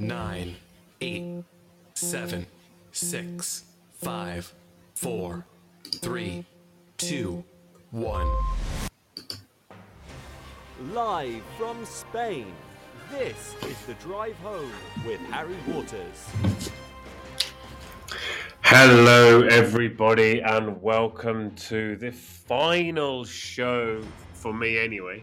nine, eight, seven, six, five, four, three, two, one. Live from Spain, this is The Drive Home with Harry Waters. Hello, everybody, and welcome to the final show for me, anyway,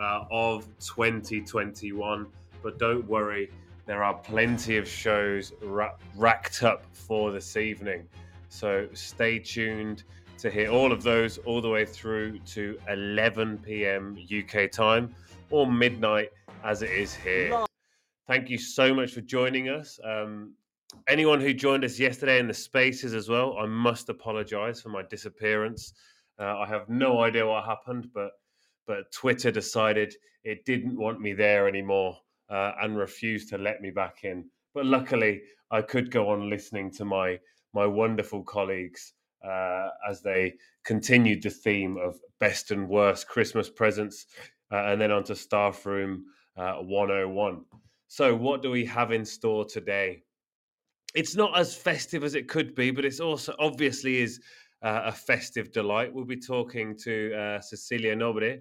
uh, of 2021. But don't worry, there are plenty of shows ra- racked up for this evening. So stay tuned to hear all of those all the way through to 11 p.m. UK time or midnight as it is here. Thank you so much for joining us. Um, anyone who joined us yesterday in the spaces as well, I must apologize for my disappearance. Uh, I have no idea what happened, but but Twitter decided it didn't want me there anymore uh, and refused to let me back in. But luckily, I could go on listening to my my wonderful colleagues uh, as they continued the theme of best and worst Christmas presents, uh, and then on to Staff Room uh, 101. So, what do we have in store today? It's not as festive as it could be, but it's also obviously is uh, a festive delight. We'll be talking to uh, Cecilia Nobre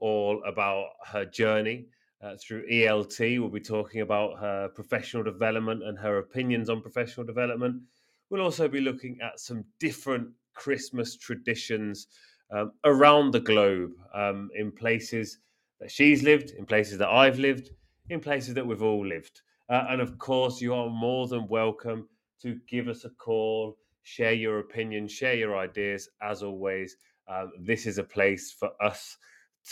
all about her journey uh, through ELT. We'll be talking about her professional development and her opinions on professional development. We'll also be looking at some different Christmas traditions um, around the globe um, in places that she's lived, in places that I've lived, in places that we've all lived. Uh, and of course, you are more than welcome to give us a call, share your opinion, share your ideas. As always, um, this is a place for us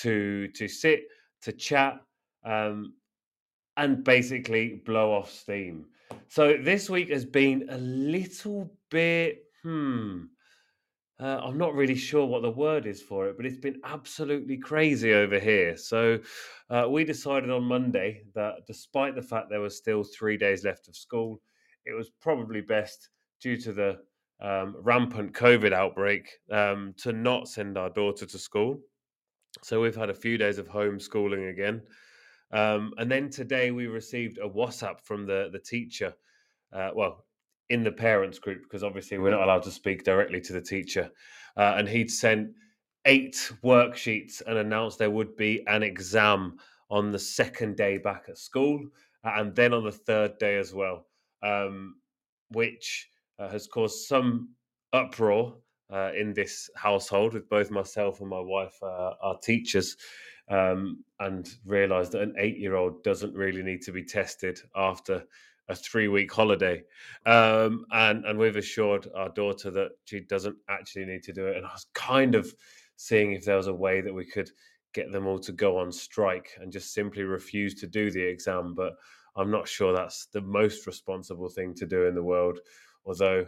to to sit, to chat, um, and basically blow off steam. So this week has been a little bit, hmm, uh, I'm not really sure what the word is for it, but it's been absolutely crazy over here. So uh, we decided on Monday that despite the fact there was still three days left of school, it was probably best due to the um, rampant COVID outbreak um, to not send our daughter to school. So we've had a few days of homeschooling again. Um, and then today we received a WhatsApp from the the teacher. Uh, well, in the parents group because obviously we're not allowed to speak directly to the teacher, uh, and he'd sent eight worksheets and announced there would be an exam on the second day back at school, and then on the third day as well, um, which uh, has caused some uproar. Uh, in this household, with both myself and my wife, uh, our teachers, um, and realised that an eight-year-old doesn't really need to be tested after a three-week holiday, um, and and we've assured our daughter that she doesn't actually need to do it. And I was kind of seeing if there was a way that we could get them all to go on strike and just simply refuse to do the exam, but I'm not sure that's the most responsible thing to do in the world, although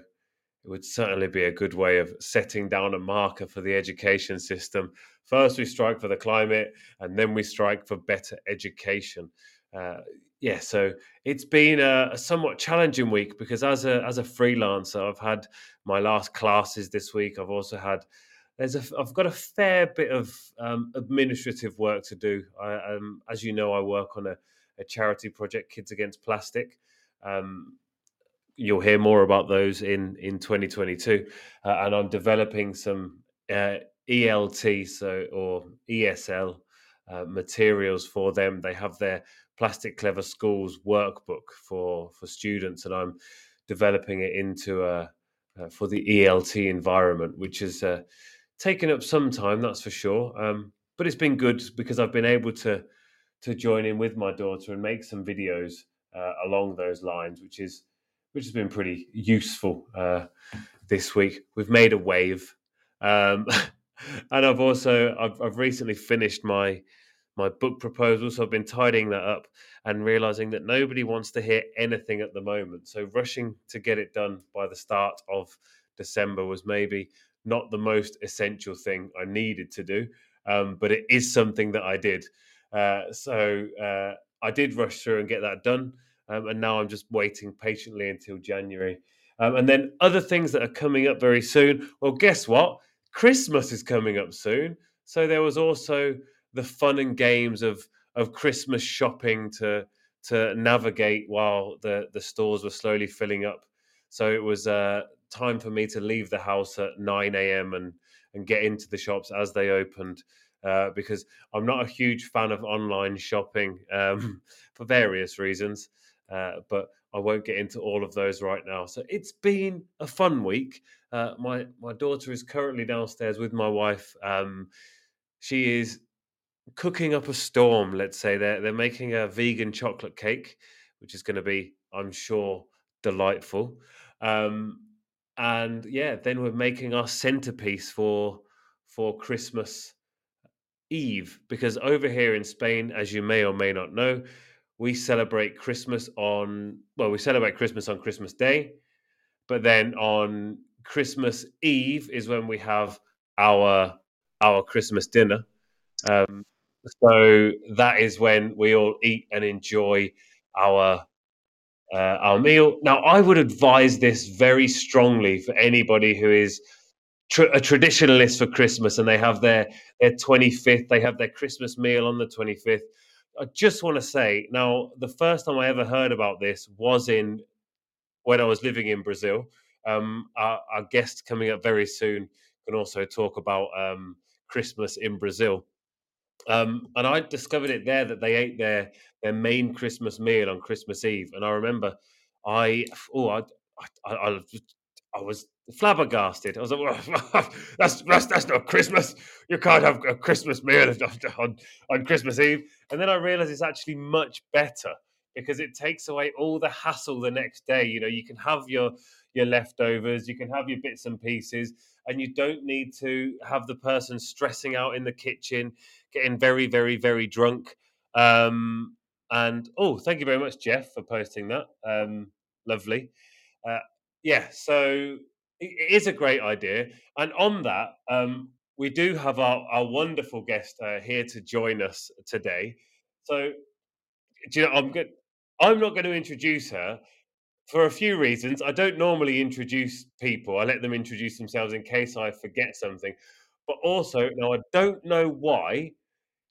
it would certainly be a good way of setting down a marker for the education system. First, we strike for the climate, and then we strike for better education. Uh, yeah, so it's been a, a, somewhat challenging week because as a as a freelancer, I've had my last classes this week. I've also had there's a I've got a fair bit of um, administrative work to do. I, um, as you know, I work on a, a charity project, Kids Against Plastic. Um, you'll hear more about those in in 2022 uh, and i'm developing some uh, elt so or esl uh, materials for them. They have their plastic clever schools workbook for for students and i'm developing it into a uh, for the elt environment which has uh, taken up some time that's for sure. Um, but it's been good because i've been able to to join in with my daughter and make some videos uh, along those lines which is which has been pretty useful uh, this week. We've made a wave, um, and I've also I've, I've, recently finished my my book proposal, so I've been tidying that up and realizing that nobody wants to hear anything at the moment. So rushing to get it done by the start of December was maybe not the most essential thing I needed to do, um, but it is something that I did. Uh, so uh, I did rush through and get that done. Um, and now I'm just waiting patiently until January. Um, and then other things that are coming up very soon. Well, guess what? Christmas is coming up soon. So there was also the fun and games of of Christmas shopping to to navigate while the the stores were slowly filling up. So it was uh, time for me to leave the house at nine a.m. and and get into the shops as they opened. Uh, because I'm not a huge fan of online shopping um, for various reasons, uh, but I won't get into all of those right now. So it's been a fun week. Uh, my my daughter is currently downstairs with my wife. Um, she is cooking up a storm. Let's say they're they're making a vegan chocolate cake, which is going to be, I'm sure, delightful. Um, and yeah, then we're making our centerpiece for for Christmas Eve because over here in Spain, as you may or may not know, we celebrate Christmas on well, we celebrate Christmas on Christmas Day, but then on Christmas Eve is when we have our our Christmas dinner. Um, so that is when we all eat and enjoy our uh, our meal. Now, I would advise this very strongly for anybody who is tr- a traditionalist for Christmas and they have their their 25th, they have their Christmas meal on the 25th. I just want to say now, the first time I ever heard about this was in when I was living in Brazil. Um, our, our guest coming up very soon can also talk about um, Christmas in Brazil. Um, and I discovered it there that they ate their their main Christmas meal on Christmas Eve. And I remember, I oh I I, I, I was flabbergasted. I was like, that's that's that's not Christmas. You can't have a Christmas meal on on Christmas Eve. And then I realized it's actually much better because it takes away all the hassle the next day. You know, you can have your your leftovers, you can have your bits and pieces, and you don't need to have the person stressing out in the kitchen, getting very, very, very drunk. Um, and oh, thank you very much, Jeff, for posting that. Um, lovely. Uh, yeah, so it is a great idea. And on that, um, we do have our, our wonderful guest uh, here to join us today. So, do you know, I'm good. I'm not going to introduce her for a few reasons. I don't normally introduce people. I let them introduce themselves in case I forget something. But also, now I don't know why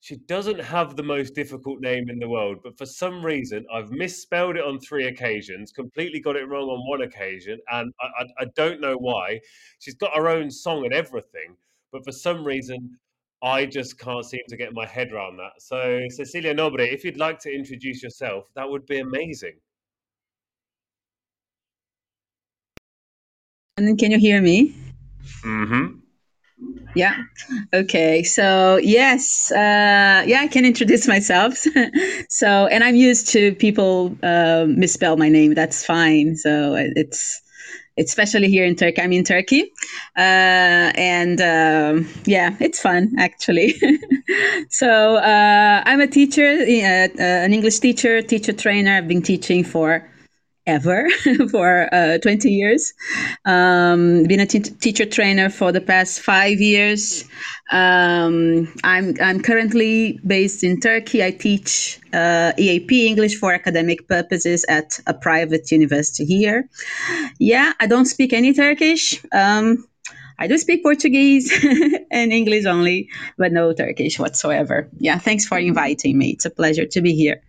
she doesn't have the most difficult name in the world, but for some reason, I've misspelled it on three occasions, completely got it wrong on one occasion, and I, I, I don't know why. She's got her own song and everything, but for some reason, I just can't seem to get my head around that. So, Cecilia Nobre, if you'd like to introduce yourself, that would be amazing. And then can you hear me? Mm-hmm. Yeah. Okay. So yes, uh, yeah, I can introduce myself. so, and I'm used to people uh, misspell my name. That's fine. So it's especially here in Turkey. I'm in Turkey, uh, and um, yeah, it's fun actually. so uh, I'm a teacher, uh, an English teacher, teacher trainer. I've been teaching for ever for uh, 20 years. Um, been a t- teacher trainer for the past five years. Um, I'm, I'm currently based in Turkey. I teach uh, EAP English for academic purposes at a private university here. Yeah, I don't speak any Turkish. Um, I do speak Portuguese and English only, but no Turkish whatsoever. Yeah, thanks for inviting me. It's a pleasure to be here.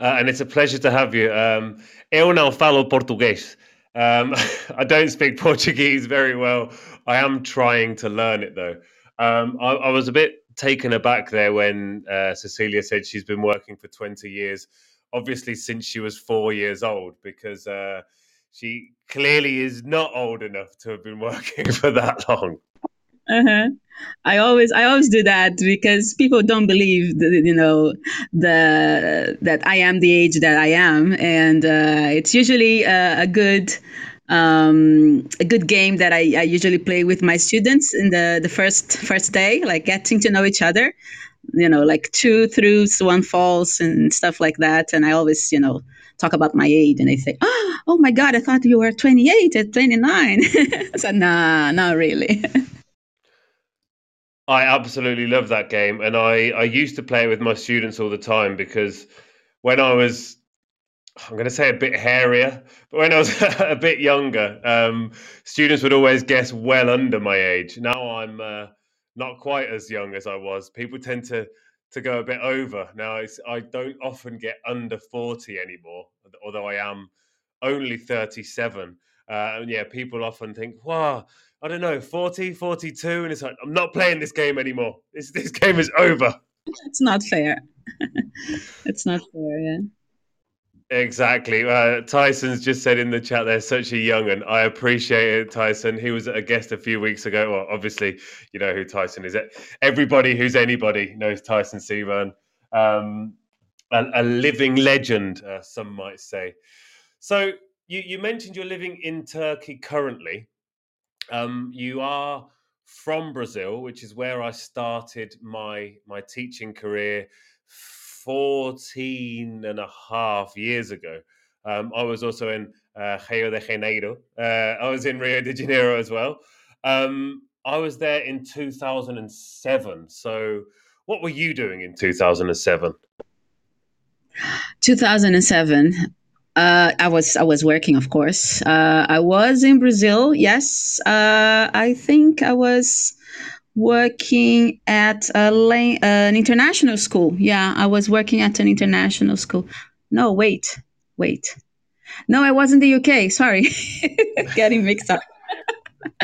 Uh, and it's a pleasure to have you. Um, eu não falo português. Um, I don't speak Portuguese very well. I am trying to learn it though. Um, I, I, was a bit taken aback there when uh, Cecilia said she's been working for 20 years, obviously since she was four years old, because uh, she clearly is not old enough to have been working for that long. Uh-huh. I always I always do that because people don't believe the, you know the that I am the age that I am, and uh, it's usually a, a good um, a good game that I, I usually play with my students in the the first first day, like getting to know each other. You know, like two throughs, one false, and stuff like that. And I always, you know, talk about my age, and they say, "Oh, oh my God, I thought you were 28 at 29." I said, "Nah, not really." I absolutely love that game, and I I used to play it with my students all the time because when I was I'm going to say a bit hairier, but when I was a bit younger, um, students would always guess well under my age. Now I'm uh, not quite as young as I was. People tend to to go a bit over. Now, I don't often get under 40 anymore, although I am only 37. Uh, and yeah, people often think, wow, I don't know, 40, 42. And it's like, I'm not playing this game anymore. This, this game is over. It's not fair. it's not fair, yeah. Exactly. Uh, Tyson's just said in the chat they're such a young and I appreciate it, Tyson. He was a guest a few weeks ago. Well, obviously, you know who Tyson is. Everybody who's anybody knows Tyson Seburn. Um, a, a, living legend, uh, some might say. So you, you mentioned you're living in Turkey currently. Um, you are from Brazil, which is where I started my my teaching career 14 and a half years ago. Um, I was also in uh, Rio de Janeiro. Uh, I was in Rio de Janeiro as well. Um, I was there in 2007. So, what were you doing in 2007? 2007. Uh, I was I was working, of course. Uh, I was in Brazil. Yes, uh, I think I was working at a, an international school. Yeah, I was working at an international school. No, wait, wait. No, I was in the UK. Sorry, getting mixed up.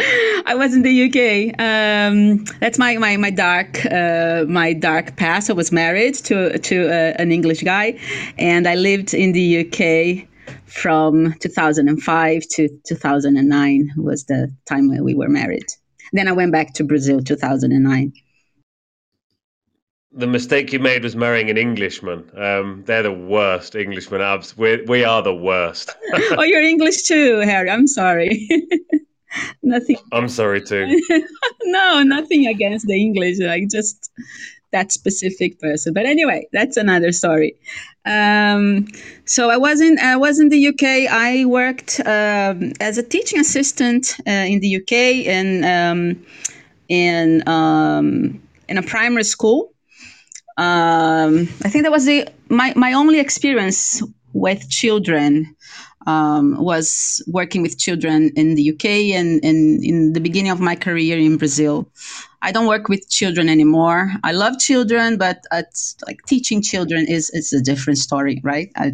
I was in the UK. Um, that's my my my dark uh, my dark past. I was married to to uh, an English guy, and I lived in the UK from 2005 to 2009 was the time when we were married. Then I went back to Brazil 2009. The mistake you made was marrying an Englishman. Um, they're the worst Englishmen. Abs, we we are the worst. oh, you're English too, Harry. I'm sorry. nothing. I'm sorry too. no, nothing against the English. Like just that specific person. But anyway, that's another story. Um, so I was in I was in the UK. I worked um, as a teaching assistant uh, in the UK in um, in um, in a primary school. Um, I think that was the my my only experience with children um, was working with children in the UK and, and in the beginning of my career in Brazil. I don't work with children anymore. I love children, but like teaching children is is a different story, right? I,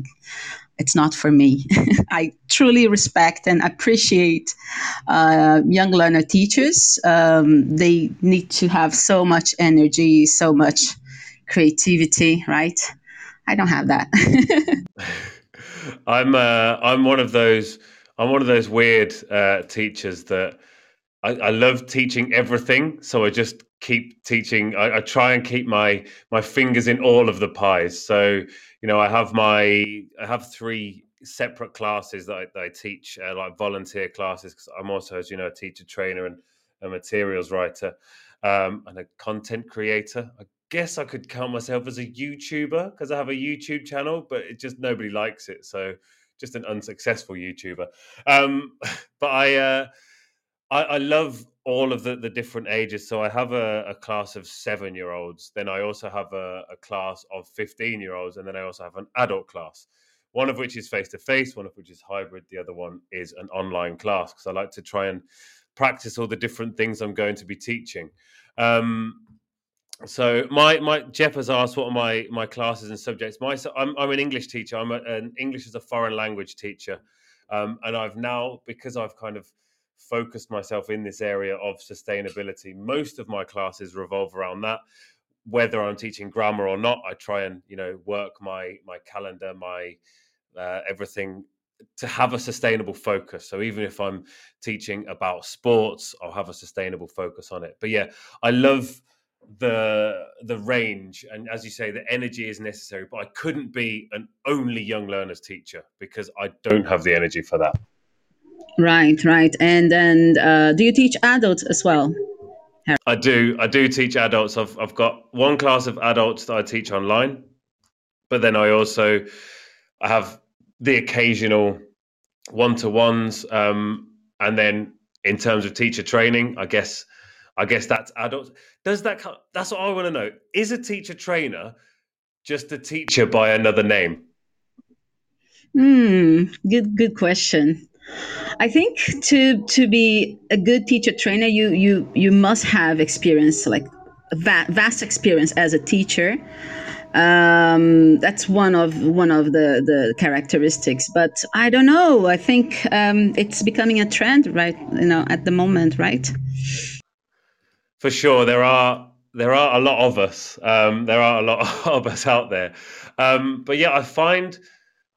it's not for me. I truly respect and appreciate uh, young learner teachers. Um, they need to have so much energy, so much creativity, right? I don't have that. I'm uh, I'm one of those I'm one of those weird uh, teachers that I, I, love teaching everything, so I just keep teaching. I, I, try and keep my my fingers in all of the pies. So you know, I have my I have three separate classes that I, that I teach, uh, like volunteer classes. Because I'm also, as you know, a teacher trainer and a materials writer um, and a content creator. I guess I could count myself as a YouTuber because I have a YouTube channel, but it just nobody likes it. So just an unsuccessful YouTuber. Um, but I, uh, I, I love all of the, the different ages. So I have a, a class of seven year olds. Then I also have a, a class of 15 year olds. And then I also have an adult class, one of which is face to face, one of which is hybrid. The other one is an online class because I like to try and practice all the different things I'm going to be teaching. Um, so my my Jeff has asked what are my my classes and subjects. My I'm I'm an English teacher. I'm a, an English as a foreign language teacher, um, and I've now because I've kind of focused myself in this area of sustainability. Most of my classes revolve around that. Whether I'm teaching grammar or not, I try and you know work my my calendar, my uh, everything to have a sustainable focus. So even if I'm teaching about sports, I'll have a sustainable focus on it. But yeah, I love the the range and as you say the energy is necessary but i couldn't be an only young learners teacher because i don't have the energy for that. Right right. And then uh, do you teach adults as well? I do i do teach adults. I've, I've got one class of adults that i teach online but then i also i have the occasional one-to-ones um, and then in terms of teacher training i guess I guess that's adults. Does that? come? That's what I want to know. Is a teacher trainer just a teacher by another name? Hmm. Good. Good question. I think to to be a good teacher trainer, you you you must have experience like va- vast experience as a teacher. Um, that's one of one of the the characteristics. But I don't know. I think um, it's becoming a trend, right? You know, at the moment, right? For sure, there are there are a lot of us. Um, there are a lot of us out there. Um, but yeah, I find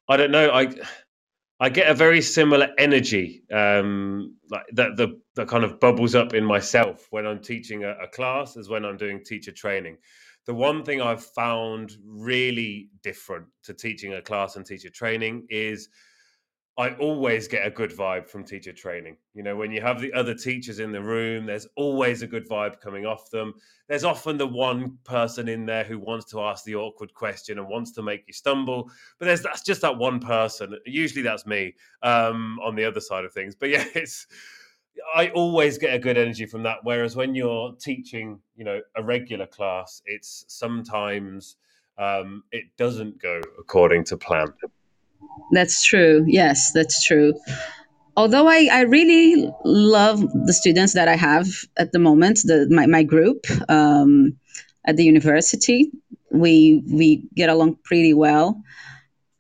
I don't know. I I get a very similar energy um, like that the that kind of bubbles up in myself when I'm teaching a, a class as when I'm doing teacher training. The one thing I've found really different to teaching a class and teacher training is I always get a good vibe from teacher training. You know, when you have the other teachers in the room, there's always a good vibe coming off them. There's often the one person in there who wants to ask the awkward question and wants to make you stumble. But there's that's just that one person. Usually that's me um, on the other side of things. But yeah, it's I always get a good energy from that. Whereas when you're teaching, you know, a regular class, it's sometimes um, it doesn't go according to plan. That's true. Yes, that's true. Although I, I really love the students that I have at the moment, the my, my group um, at the university, we we get along pretty well.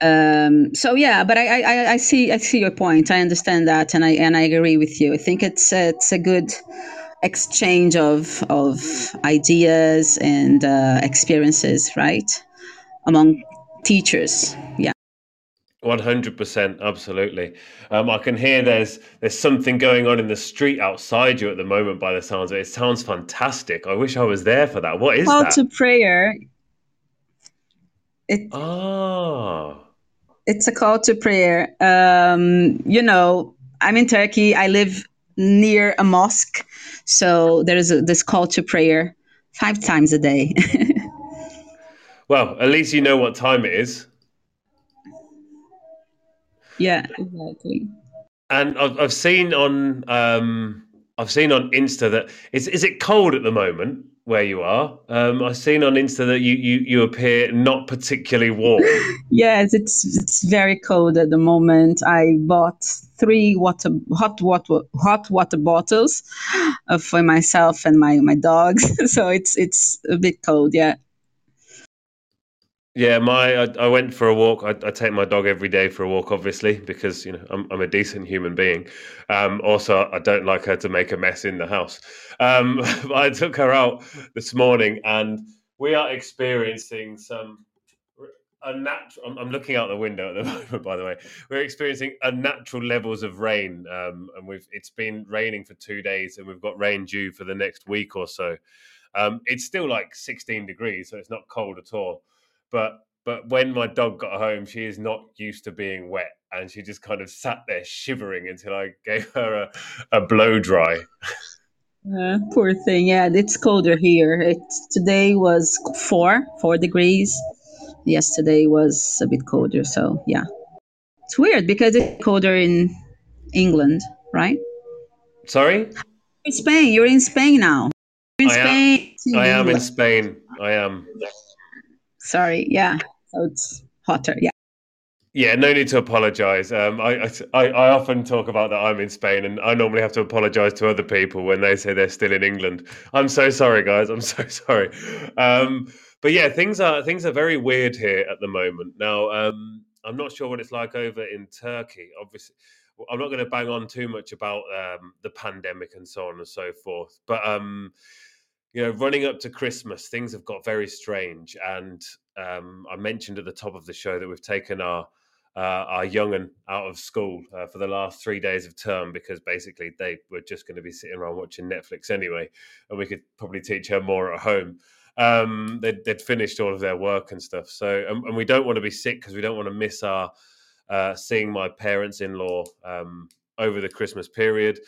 Um, so yeah, but I, I, I see I see your point. I understand that, and I and I agree with you. I think it's a, it's a good exchange of of ideas and uh, experiences, right, among teachers. Yeah. One hundred percent, absolutely. Um, I can hear there's there's something going on in the street outside you at the moment. By the sounds of it, it sounds fantastic. I wish I was there for that. What is Call that? to prayer. It, Ah, it's a call to prayer. Um, you know, I'm in Turkey. I live near a mosque, so there is a, this call to prayer five times a day. well, at least you know what time it is. Yeah, exactly. And I've, I've seen on um, I've seen on Insta that is is it cold at the moment where you are? Um, I've seen on Insta that you you you appear not particularly warm. Yes, it's it's very cold at the moment. I bought three water hot water hot water bottles uh, for myself and my my dogs. so it's it's a bit cold. Yeah. Yeah, my I, I went for a walk. I, I take my dog every day for a walk, obviously, because you know I'm I'm a decent human being. Um, also, I don't like her to make a mess in the house. Um, I took her out this morning, and we are experiencing some unnatural. I'm, I'm looking out the window at the moment. By the way, we're experiencing unnatural levels of rain, um, and we've it's been raining for two days, and we've got rain due for the next week or so. Um, it's still like 16 degrees, so it's not cold at all but but when my dog got home, she is not used to being wet, and she just kind of sat there shivering until I gave her a, a blow dry. Uh, poor thing. Yeah, it's colder here. It today was four four degrees. Yesterday was a bit colder. So yeah, it's weird because it's colder in England, right? Sorry, In Spain, you're in Spain now. You're in I am- Spain. to I am in Spain. I am. Sorry. Yeah. So it's hotter. Yeah. Yeah, no need to apologise. Um, I, I I often talk about that I'm in Spain, and I normally have to apologise to other people when they say they're still in England. I'm so sorry, guys. I'm so sorry. Um, but yeah, things are things are very weird here at the moment. Now, um, I'm not sure what it's like over in Turkey. Obviously, I'm not going to bang on too much about um, the pandemic and so on and so forth. But um, you know, running up to Christmas, things have got very strange. And um, I mentioned at the top of the show that we've taken our uh, our young'un out of school uh, for the last three days of term because basically they were just going to be sitting around watching Netflix anyway, and we could probably teach her more at home. Um, they'd, they'd finished all of their work and stuff. So, and, and we don't want to be sick because we don't want to miss our uh, seeing my parents-in-law um, over the Christmas period.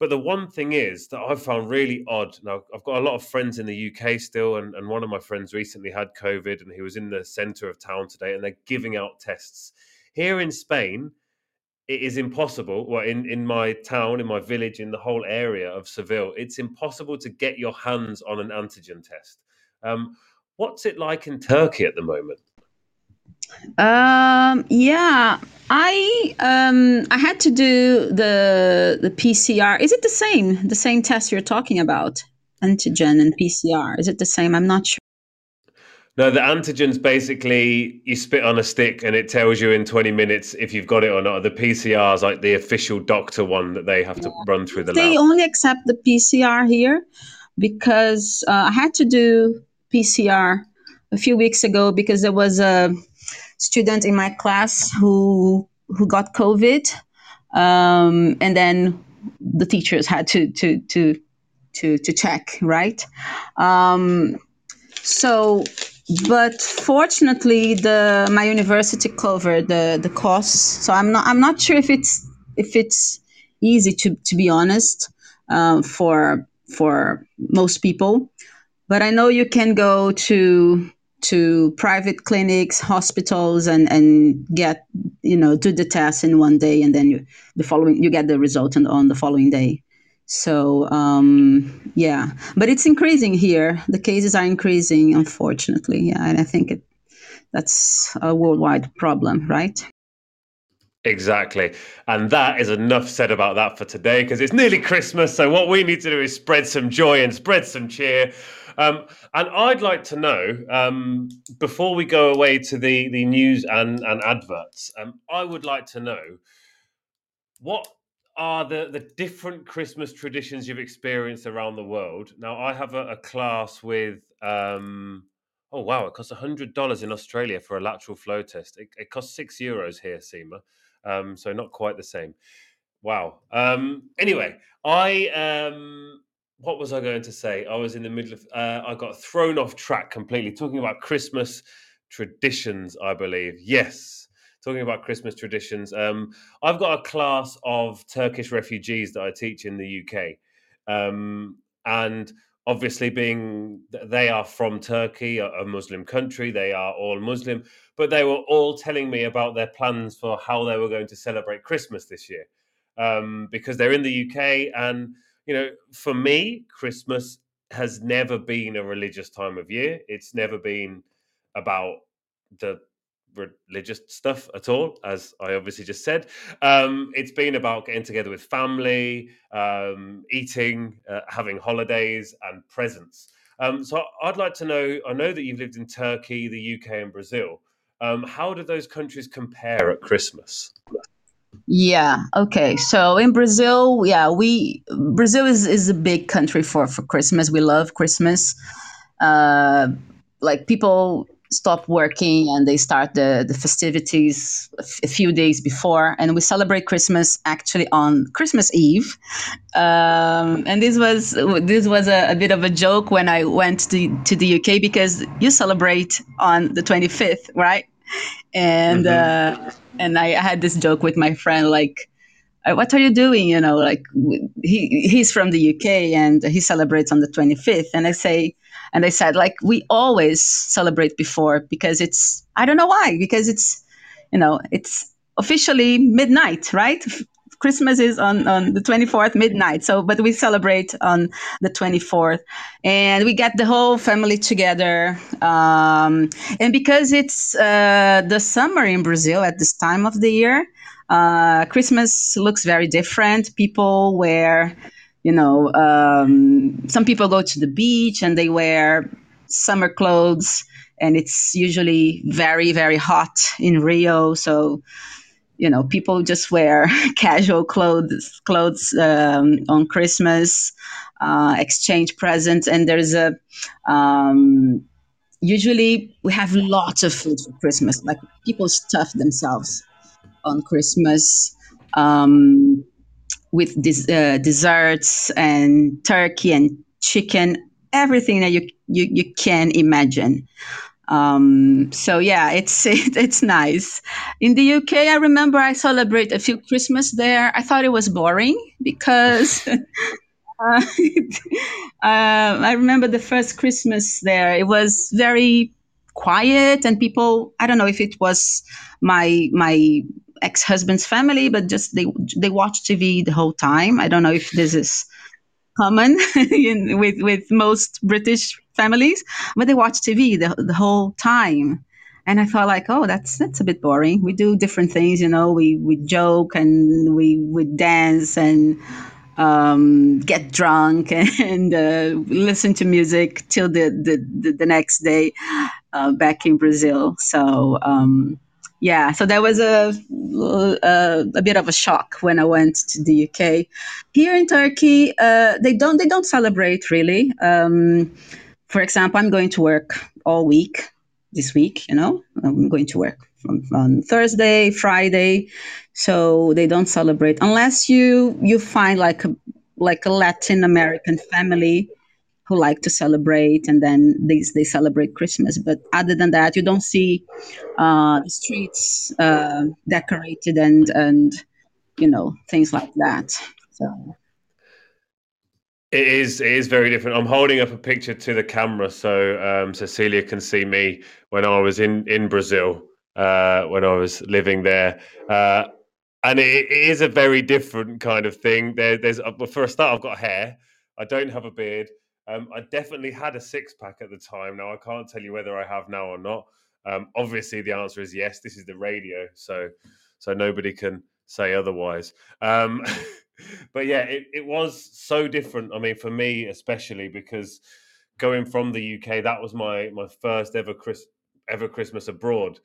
But the one thing is that I've found really odd. Now, I've got a lot of friends in the UK still, and, and one of my friends recently had COVID and he was in the center of town today, and they're giving out tests. Here in Spain, it is impossible. Well, in, in my town, in my village, in the whole area of Seville, it's impossible to get your hands on an antigen test. Um, what's it like in Turkey at the moment? Um, yeah, I um, I had to do the the PCR. Is it the same the same test you're talking about antigen and PCR. Is it the same? I'm not sure. No, the antigen's basically you spit on a stick and it tells you in 20 minutes if you've got it or not. The PCR is like the official doctor one that they have to run through the They lab. only accept the PCR here because uh, I had to do PCR a few weeks ago because there was a student in my class who who got COVID, um, and then the teachers had to to to to to check right. Um, so, but fortunately, the my university covered the the costs. So I'm not I'm not sure if it's if it's easy to to be honest um, for for most people. But I know you can go to to private clinics, hospitals, and and get you know do the test in one day, and then you the following you get the result on, on the following day. So um, yeah, but it's increasing here. The cases are increasing, unfortunately. Yeah, and I think it, that's a worldwide problem, right? Exactly. And that is enough said about that for today because it's nearly Christmas. So, what we need to do is spread some joy and spread some cheer. Um, and I'd like to know um, before we go away to the, the news and, and adverts, um, I would like to know what are the, the different Christmas traditions you've experienced around the world. Now, I have a, a class with. Um, Oh wow! It costs hundred dollars in Australia for a lateral flow test. It, it costs six euros here, SEMA, um, so not quite the same. Wow. Um, anyway, I um, what was I going to say? I was in the middle of. Uh, I got thrown off track completely. Talking about Christmas traditions, I believe. Yes, talking about Christmas traditions. Um, I've got a class of Turkish refugees that I teach in the UK, um, and obviously being they are from Turkey, a Muslim country, they are all Muslim, but they were all telling me about their plans for how they were going to celebrate Christmas this year, um, because they're in the UK, and you know, for me, Christmas has never been a religious time of year. It's never been about the religious stuff at all, as I obviously just said. Um, it's been about getting together with family, um, eating, uh, having holidays, and presents. Um, so I'd like to know. I know that you've lived in Turkey, the UK, and Brazil. Um, how do those countries compare at Christmas? Yeah. Okay. So in Brazil, yeah, we Brazil is is a big country for for Christmas. We love Christmas. Uh, like people stop working and they start the, the festivities a few days before and we celebrate christmas actually on christmas eve um, and this was this was a, a, bit of a joke when i went to, to the uk because you celebrate on the 25th right and mm-hmm. uh, and I had this joke with my friend like what are you doing? You know like he he's from the uk and he celebrates on the 25th and i say and I said like we always celebrate before because it's i don't know why because it's you know it's officially midnight right christmas is on on the 24th midnight. So but we celebrate on the 24th and we get the whole family together um, and because it's uh, the summer in brazil at this time of the year uh, christmas looks very different. People wear you know, um, some people go to the beach and they wear summer clothes, and it's usually very, very hot in Rio. So, you know, people just wear casual clothes clothes um, on Christmas, uh, exchange presents, and there's a um, usually we have lots of food for Christmas. Like people stuff themselves on Christmas. Um, with des- uh, desserts and turkey and chicken, everything that you you, you can imagine. Um, so yeah, it's it, it's nice. In the UK, I remember I celebrate a few Christmas there. I thought it was boring because. Uh, uh, I remember the first Christmas there. It was very quiet, and people. I don't know if it was my my ex-husband's family, but just they they watch TV the whole time. I don't know if this is common in, with with most British families, but they watch TV the, the whole time. And I thought like, oh, that's that's a bit boring. We do different things, you know. We we joke and we we dance and um, get drunk and uh, listen to music till the, the, the, the next day uh, back in Brazil. So, um, yeah, so that was a, a, a bit of a shock when I went to the UK. Here in Turkey, uh, they don't they don't celebrate really. Um, for example, I'm going to work all week this week. You know, I'm going to work on Thursday, Friday, so they don't celebrate unless you you find like a like a Latin American family who like to celebrate and then they, they celebrate christmas. But other than that you don't see uh, the streets uh, decorated and and you know things like that. So it is it is very different i'm holding up a picture to the camera so um, cecilia can see me when i was in in brazil uh, when i was living there uh, and it, it is a very different kind of thing there, there's uh, for a start i've got hair i don't have a beard um, I definitely had a six pack at the time. Now I can't tell you whether I have now or not. Um, obviously, the answer is yes. This is the radio, so so nobody can say otherwise. Um, but yeah, it, it was so different. I mean, for me especially because going from the UK, that was my my first ever Chris, ever Christmas abroad,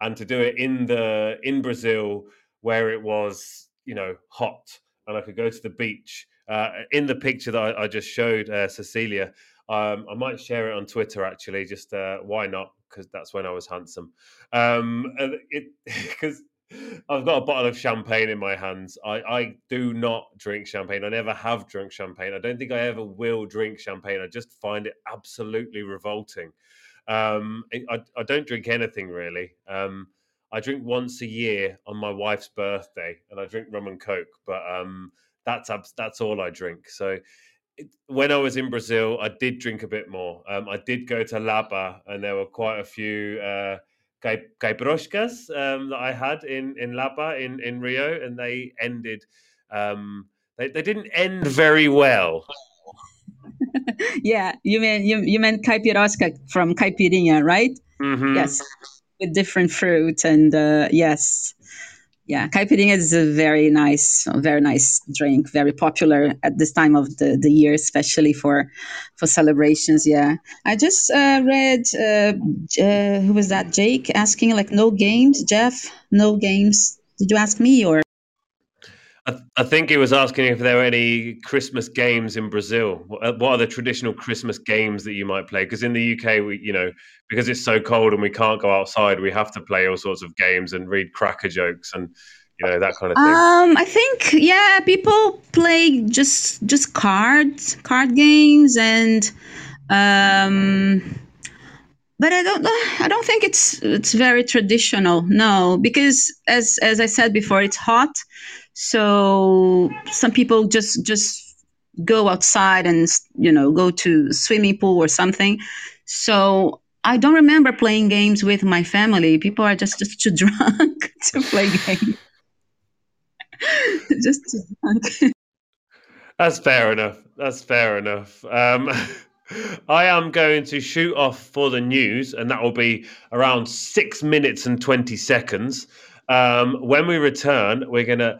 and to do it in the in Brazil where it was you know hot and I could go to the beach uh, in the picture that I, I just showed uh, Cecilia, um, I might share it on Twitter actually. Just uh, why not? Because that's when I was handsome. Um, because I've got a bottle of champagne in my hands. I, I do not drink champagne. I never have drunk champagne. I don't think I ever will drink champagne. I just find it absolutely revolting. Um, I, I don't drink anything really. Um, I drink once a year on my wife's birthday, and I drink rum and coke. But um, that's that's all I drink. So it, when I was in Brazil, I did drink a bit more. Um, I did go to Lapa, and there were quite a few uh, caipiroshkas um, that I had in in Lapa in in Rio, and they ended. Um, they they didn't end very well. yeah, you mean you you meant caipirosca from caipirinha, right? Mm-hmm. Yes, with different fruit and uh, yes yeah, caipirinha is a very nice, very nice drink, very popular at this time of the, the year, especially for for celebrations. Yeah, I just uh, read uh, uh, who was that? Jake asking like no games. Jeff, no games. Did you ask me or? I, think he was asking if there were any Christmas games in Brazil. What are the traditional Christmas games that you might play? Because in the UK, we, you know, because it's so cold and we can't go outside, we have to play all sorts of games and read cracker jokes and you know that kind of thing. Um, I think yeah, people play just just cards, card games, and um, but I don't I don't think it's it's very traditional. No, because as as I said before, it's hot, so some people just just go outside and you know go to swimming pool or something. So I don't remember playing games with my family. People are just just too drunk to play games. just too drunk. That's fair enough. That's fair enough. Um, I am going to shoot off for the news, and that will be around six minutes and 20 seconds. Um, when we return, we're going to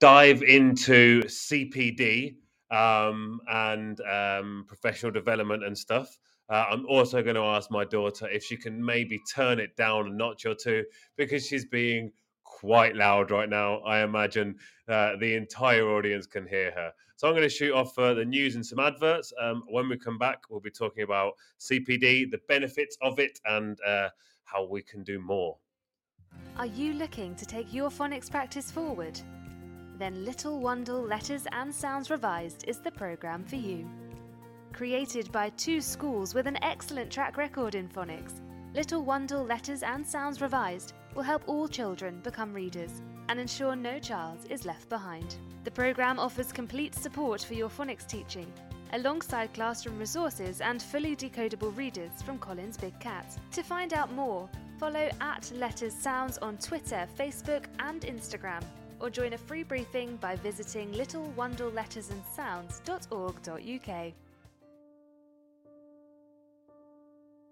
dive into CPD um, and um, professional development and stuff. Uh, I'm also going to ask my daughter if she can maybe turn it down a notch or two because she's being quite loud right now. I imagine uh, the entire audience can hear her. So I'm going to shoot off uh, the news and some adverts. Um, when we come back, we'll be talking about CPD, the benefits of it, and uh, how we can do more. Are you looking to take your phonics practice forward? Then Little Wandle Letters and Sounds Revised is the program for you. Created by two schools with an excellent track record in phonics, Little Wandle Letters and Sounds Revised will help all children become readers and ensure no child is left behind. The programme offers complete support for your phonics teaching, alongside classroom resources and fully decodable readers from Collins Big Cat. To find out more, follow at Letters Sounds on Twitter, Facebook, and Instagram, or join a free briefing by visiting littlewandlelettersandsounds.org.uk.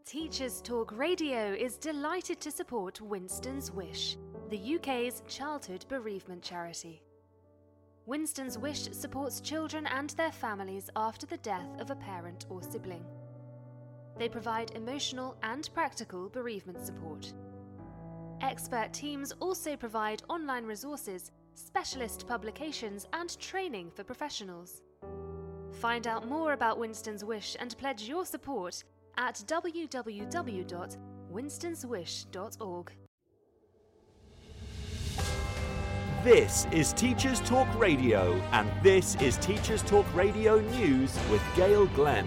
Teachers Talk Radio is delighted to support Winston's Wish, the UK's childhood bereavement charity. Winston's Wish supports children and their families after the death of a parent or sibling. They provide emotional and practical bereavement support. Expert teams also provide online resources, specialist publications, and training for professionals. Find out more about Winston's Wish and pledge your support at www.winstonswish.org. This is Teachers Talk Radio, and this is Teachers Talk Radio News with Gail Glenn.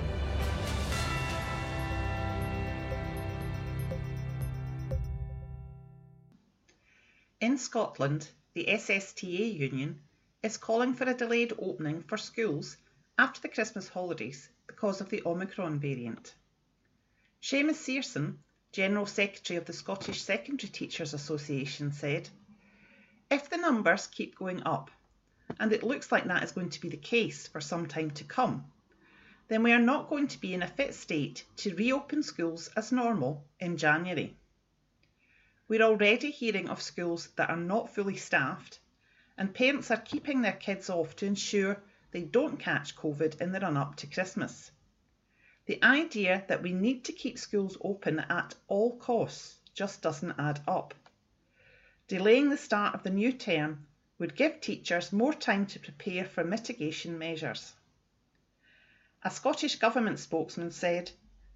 In Scotland, the SSTA union is calling for a delayed opening for schools after the Christmas holidays because of the Omicron variant. Seamus Searson, General Secretary of the Scottish Secondary Teachers Association, said, If the numbers keep going up, and it looks like that is going to be the case for some time to come, then we are not going to be in a fit state to reopen schools as normal in January. We're already hearing of schools that are not fully staffed, and parents are keeping their kids off to ensure they don't catch COVID in the run up to Christmas. The idea that we need to keep schools open at all costs just doesn't add up. Delaying the start of the new term would give teachers more time to prepare for mitigation measures. A Scottish Government spokesman said,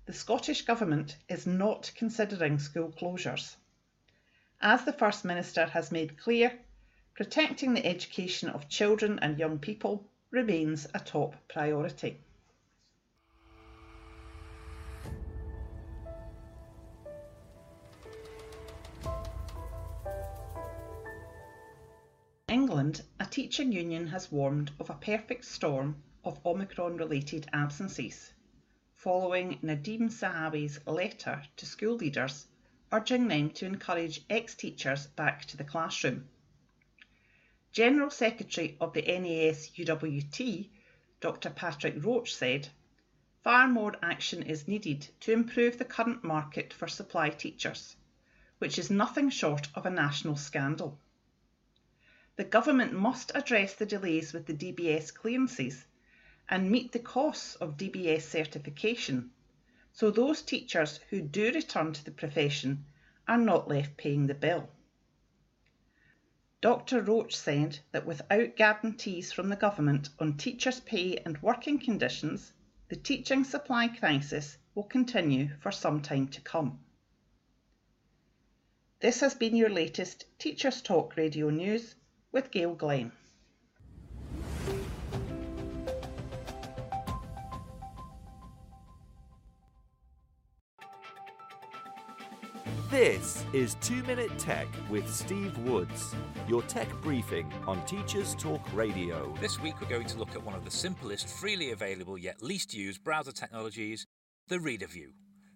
The Scottish Government is not considering school closures. As the First Minister has made clear, protecting the education of children and young people remains a top priority. England, a teaching union has warned of a perfect storm of Omicron related absences, following Nadhim Zahawi's letter to school leaders urging them to encourage ex teachers back to the classroom. General Secretary of the NASUWT, Dr. Patrick Roach, said, Far more action is needed to improve the current market for supply teachers, which is nothing short of a national scandal. The government must address the delays with the DBS clearances and meet the costs of DBS certification so those teachers who do return to the profession are not left paying the bill. Dr. Roach said that without guarantees from the government on teachers' pay and working conditions, the teaching supply crisis will continue for some time to come. This has been your latest Teachers Talk Radio News with Gail Glenn. This is 2 Minute Tech with Steve Woods, your tech briefing on Teachers Talk Radio. This week we're going to look at one of the simplest, freely available yet least used browser technologies, the Reader View.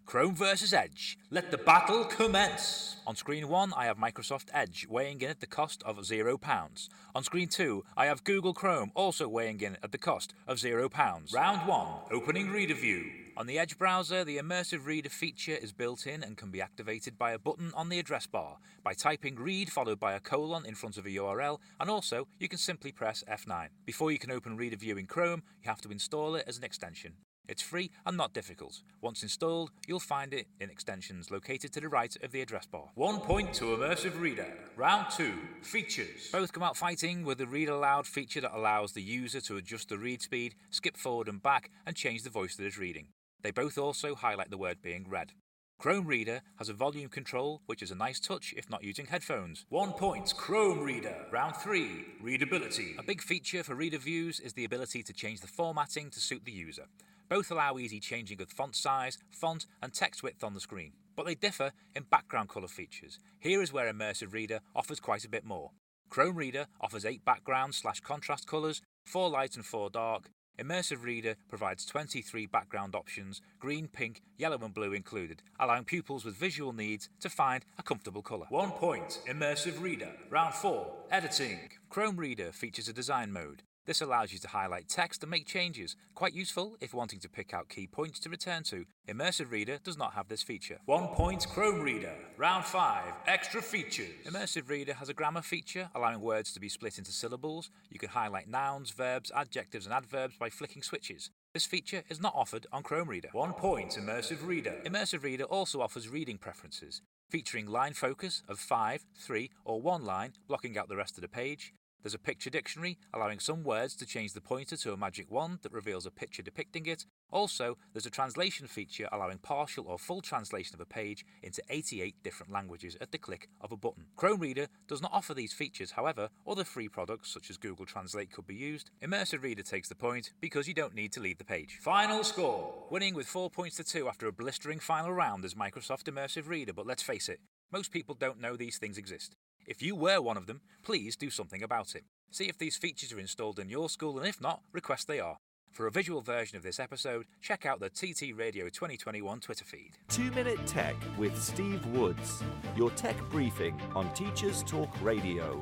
Chrome versus Edge. Let the battle commence. On screen 1, I have Microsoft Edge weighing in at the cost of £0. On screen 2, I have Google Chrome also weighing in at the cost of £0. Round 1, opening Reader View. On the Edge browser, the Immersive Reader feature is built in and can be activated by a button on the address bar, by typing read followed by a colon in front of a URL, and also you can simply press F9. Before you can open Reader View in Chrome, you have to install it as an extension. It's free and not difficult. Once installed, you'll find it in extensions located to the right of the address bar. One point to Immersive Reader. Round 2. Features. Both come out fighting with the Read Aloud feature that allows the user to adjust the read speed, skip forward and back, and change the voice that is reading. They both also highlight the word being read. Chrome Reader has a volume control, which is a nice touch if not using headphones. One point, Chrome Reader. Round 3, Readability. A big feature for Reader Views is the ability to change the formatting to suit the user. Both allow easy changing of font size, font, and text width on the screen, but they differ in background colour features. Here is where Immersive Reader offers quite a bit more. Chrome Reader offers 8 background slash contrast colours, 4 light and 4 dark. Immersive Reader provides 23 background options, green, pink, yellow, and blue included, allowing pupils with visual needs to find a comfortable colour. One point, Immersive Reader. Round 4, Editing. Chrome Reader features a design mode. This allows you to highlight text and make changes. Quite useful if wanting to pick out key points to return to. Immersive Reader does not have this feature. One point Chrome Reader. Round 5. Extra features. Immersive Reader has a grammar feature allowing words to be split into syllables. You can highlight nouns, verbs, adjectives, and adverbs by flicking switches. This feature is not offered on Chrome Reader. One point Immersive Reader. Immersive Reader also offers reading preferences, featuring line focus of 5, 3, or 1 line, blocking out the rest of the page, there's a picture dictionary, allowing some words to change the pointer to a magic wand that reveals a picture depicting it. Also, there's a translation feature allowing partial or full translation of a page into 88 different languages at the click of a button. Chrome Reader does not offer these features, however, other free products such as Google Translate could be used. Immersive Reader takes the point because you don't need to leave the page. Final score winning with 4 points to 2 after a blistering final round is Microsoft Immersive Reader, but let's face it, most people don't know these things exist. If you were one of them, please do something about it. See if these features are installed in your school, and if not, request they are. For a visual version of this episode, check out the TT Radio 2021 Twitter feed. Two Minute Tech with Steve Woods, your tech briefing on Teachers Talk Radio.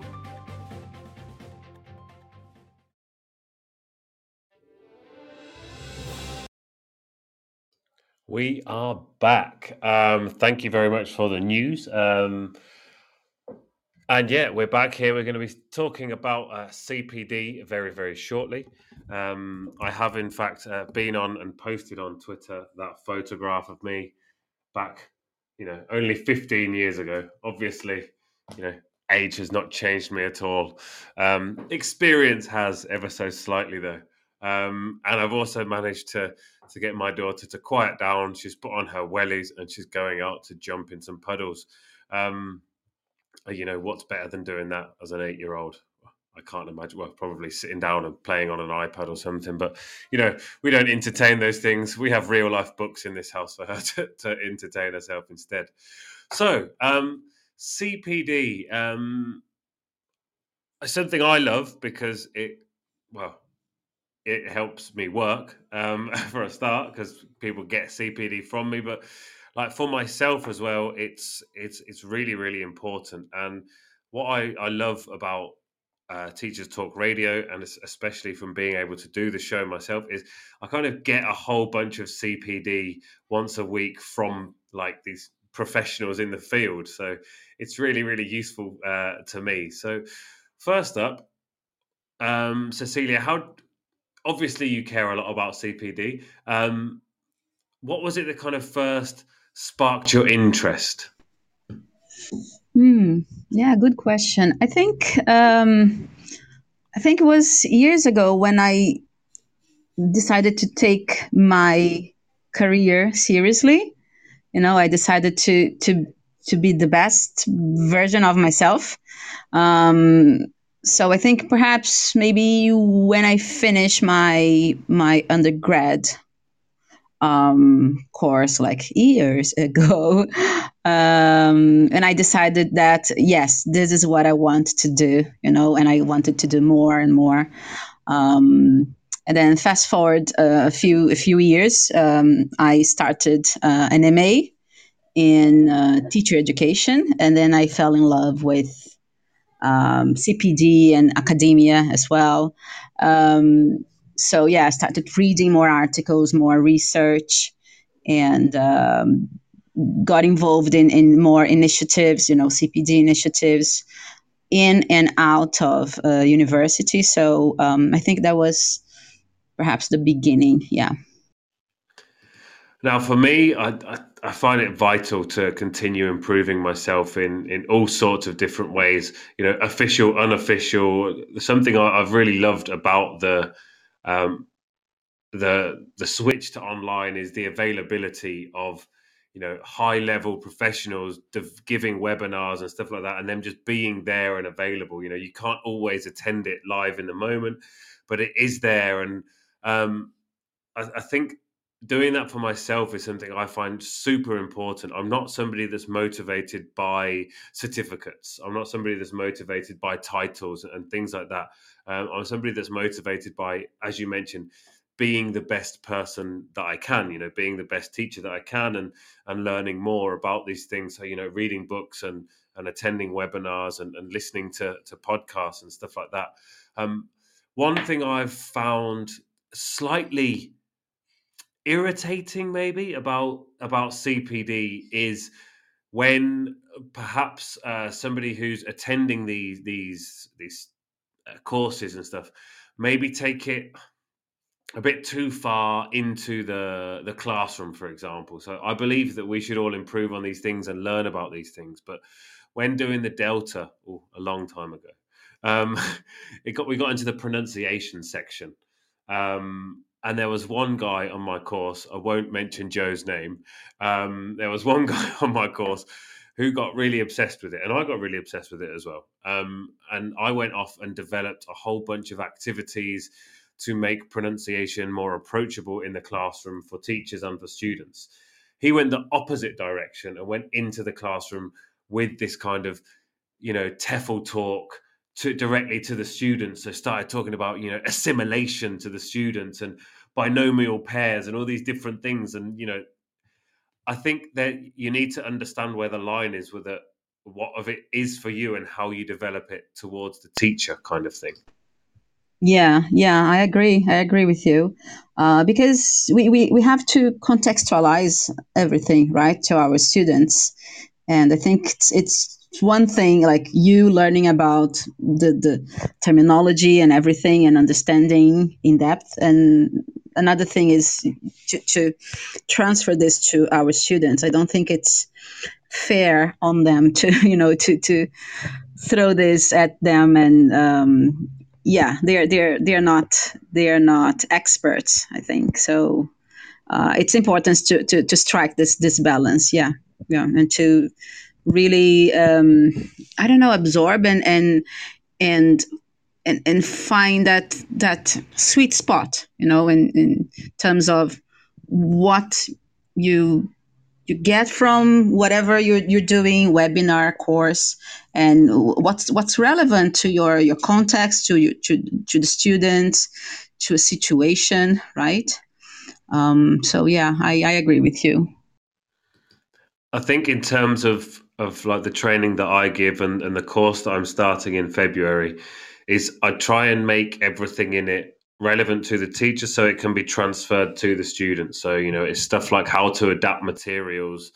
We are back. Um, thank you very much for the news. Um, and yeah, we're back here. We're going to be talking about uh, CPD very, very shortly. Um, I have, in fact, uh, been on and posted on Twitter that photograph of me back, you know, only 15 years ago. Obviously, you know, age has not changed me at all. Um, experience has ever so slightly, though. Um, and I've also managed to to get my daughter to quiet down. She's put on her wellies and she's going out to jump in some puddles. Um, you know, what's better than doing that as an eight year old? I can't imagine. Well, probably sitting down and playing on an iPad or something. But you know, we don't entertain those things. We have real life books in this house for her to, to entertain herself instead. So, um, CPD, um, something I love because it, well, it helps me work um, for a start because people get CPD from me, but like for myself as well, it's it's it's really really important. And what I I love about uh, Teachers Talk Radio, and especially from being able to do the show myself, is I kind of get a whole bunch of CPD once a week from like these professionals in the field. So it's really really useful uh, to me. So first up, um, Cecilia, how obviously you care a lot about CPD. Um, what was it that kind of first sparked your interest? Hmm. Yeah, good question. I think um, I think it was years ago when I decided to take my career seriously. You know, I decided to to to be the best version of myself. Um, so I think perhaps maybe when I finish my my undergrad um, course like years ago. Um, and I decided that, yes, this is what I want to do, you know, and I wanted to do more and more. Um, and then fast forward uh, a few a few years, um, I started uh, an MA in uh, teacher education, and then I fell in love with um, CPD and academia as well. Um, so yeah, I started reading more articles, more research, and um, got involved in, in more initiatives, you know, CPD initiatives in and out of uh, university. So um, I think that was perhaps the beginning. Yeah. Now, for me, I, I, I, find it vital to continue improving myself in, in all sorts of different ways, you know, official, unofficial. Something I, I've really loved about the um, the the switch to online is the availability of you know high level professionals giving webinars and stuff like that and them just being there and available. You know you can't always attend it live in the moment but it is there. And um, I, I, think doing that for myself is something i find super important. I'm not somebody that's motivated by certificates. I'm not somebody that's motivated by titles and things like that um, I'm somebody that's motivated by, as you mentioned, being the best person that I can, you know, being the best teacher that I can and and learning more about these things. So, you know, reading books and and attending webinars and, and listening to, to podcasts and stuff like that. Um, one thing I've found slightly irritating, maybe about about CPD is when perhaps uh, somebody who's attending these these these courses and stuff maybe take it a bit too far into the the classroom for example. So i believe that we should all improve on these things and learn about these things. But when doing the delta oh, a long time ago um, it got we got into the pronunciation section. Um, and there was one guy on my course i won't mention joe's name um, there was one guy on my course who got really obsessed with it and i got really obsessed with it as well um, and i went off and developed a whole bunch of activities to make pronunciation more approachable in the classroom for teachers and for students. He went the opposite direction and went into the classroom with this kind of, you know, TEFL talk to directly to the students. So started talking about, you know, assimilation to the students and binomial pairs and all these different things. And, you know, I think that you need to understand where the line is with it, what of it is for you and how you develop it towards the teacher kind of thing. Yeah, yeah, I agree. I agree with you. Uh, because we, we, we have to contextualize everything, right, to our students. And I think it's, it's one thing like you learning about the, the terminology and everything and understanding in depth. And another thing is to, to transfer this to our students. I don't think it's fair on them to, you know, to, to throw this at them and um, yeah, they're they're they're not they're not experts. I think so. Uh, it's important to, to to strike this this balance. Yeah, yeah, and to really um, I don't know absorb and and and and, and find that that sweet spot. You know, in in terms of what you you get from whatever you're, you're doing webinar course and what's what's relevant to your your context to you to, to the students to a situation right um, so yeah I, I agree with you i think in terms of of like the training that i give and, and the course that i'm starting in february is i try and make everything in it relevant to the teacher so it can be transferred to the student. So you know it's stuff like how to adapt materials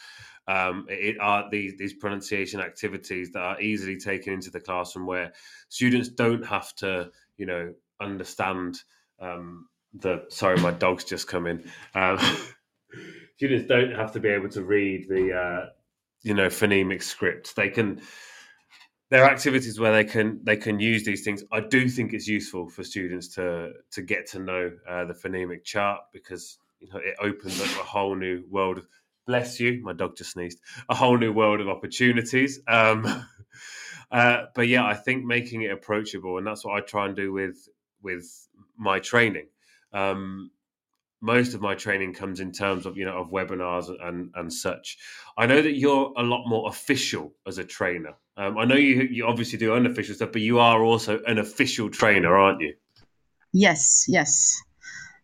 um, it are these these pronunciation activities that are easily taken into the classroom where students don't have to you know understand um, the sorry my dog's just come in. Um, students don't have to be able to read the uh, you know phonemic script they can there are activities where they can they can use these things. I do think it's useful for students to to get to know uh, the phonemic chart because you know it opens up a whole new world. Of, bless you, my dog just sneezed. A whole new world of opportunities. Um, uh, but yeah, I think making it approachable, and that's what I try and do with with my training. Um, most of my training comes in terms of you know of webinars and and such. I know that you're a lot more official as a trainer. Um, I know you you obviously do unofficial stuff, but you are also an official trainer, aren't you? Yes, yes,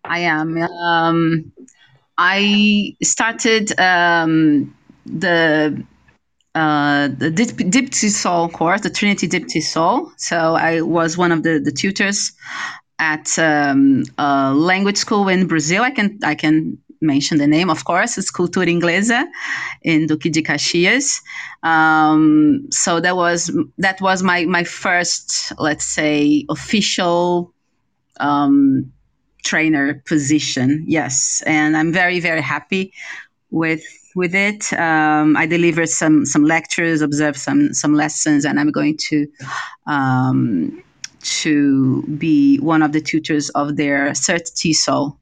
I am. Um, I started um, the uh, the DipTESOL course, the Trinity DipTESOL So I was one of the, the tutors at um, a language school in Brazil. I can I can mention the name, of course. It's Cultura Inglesa in Duque de Caxias. Um, so that was that was my my first, let's say, official um, trainer position. Yes, and I'm very very happy with with it. Um, I delivered some some lectures, observed some some lessons, and I'm going to um, to be one of the tutors of their Cert TESOL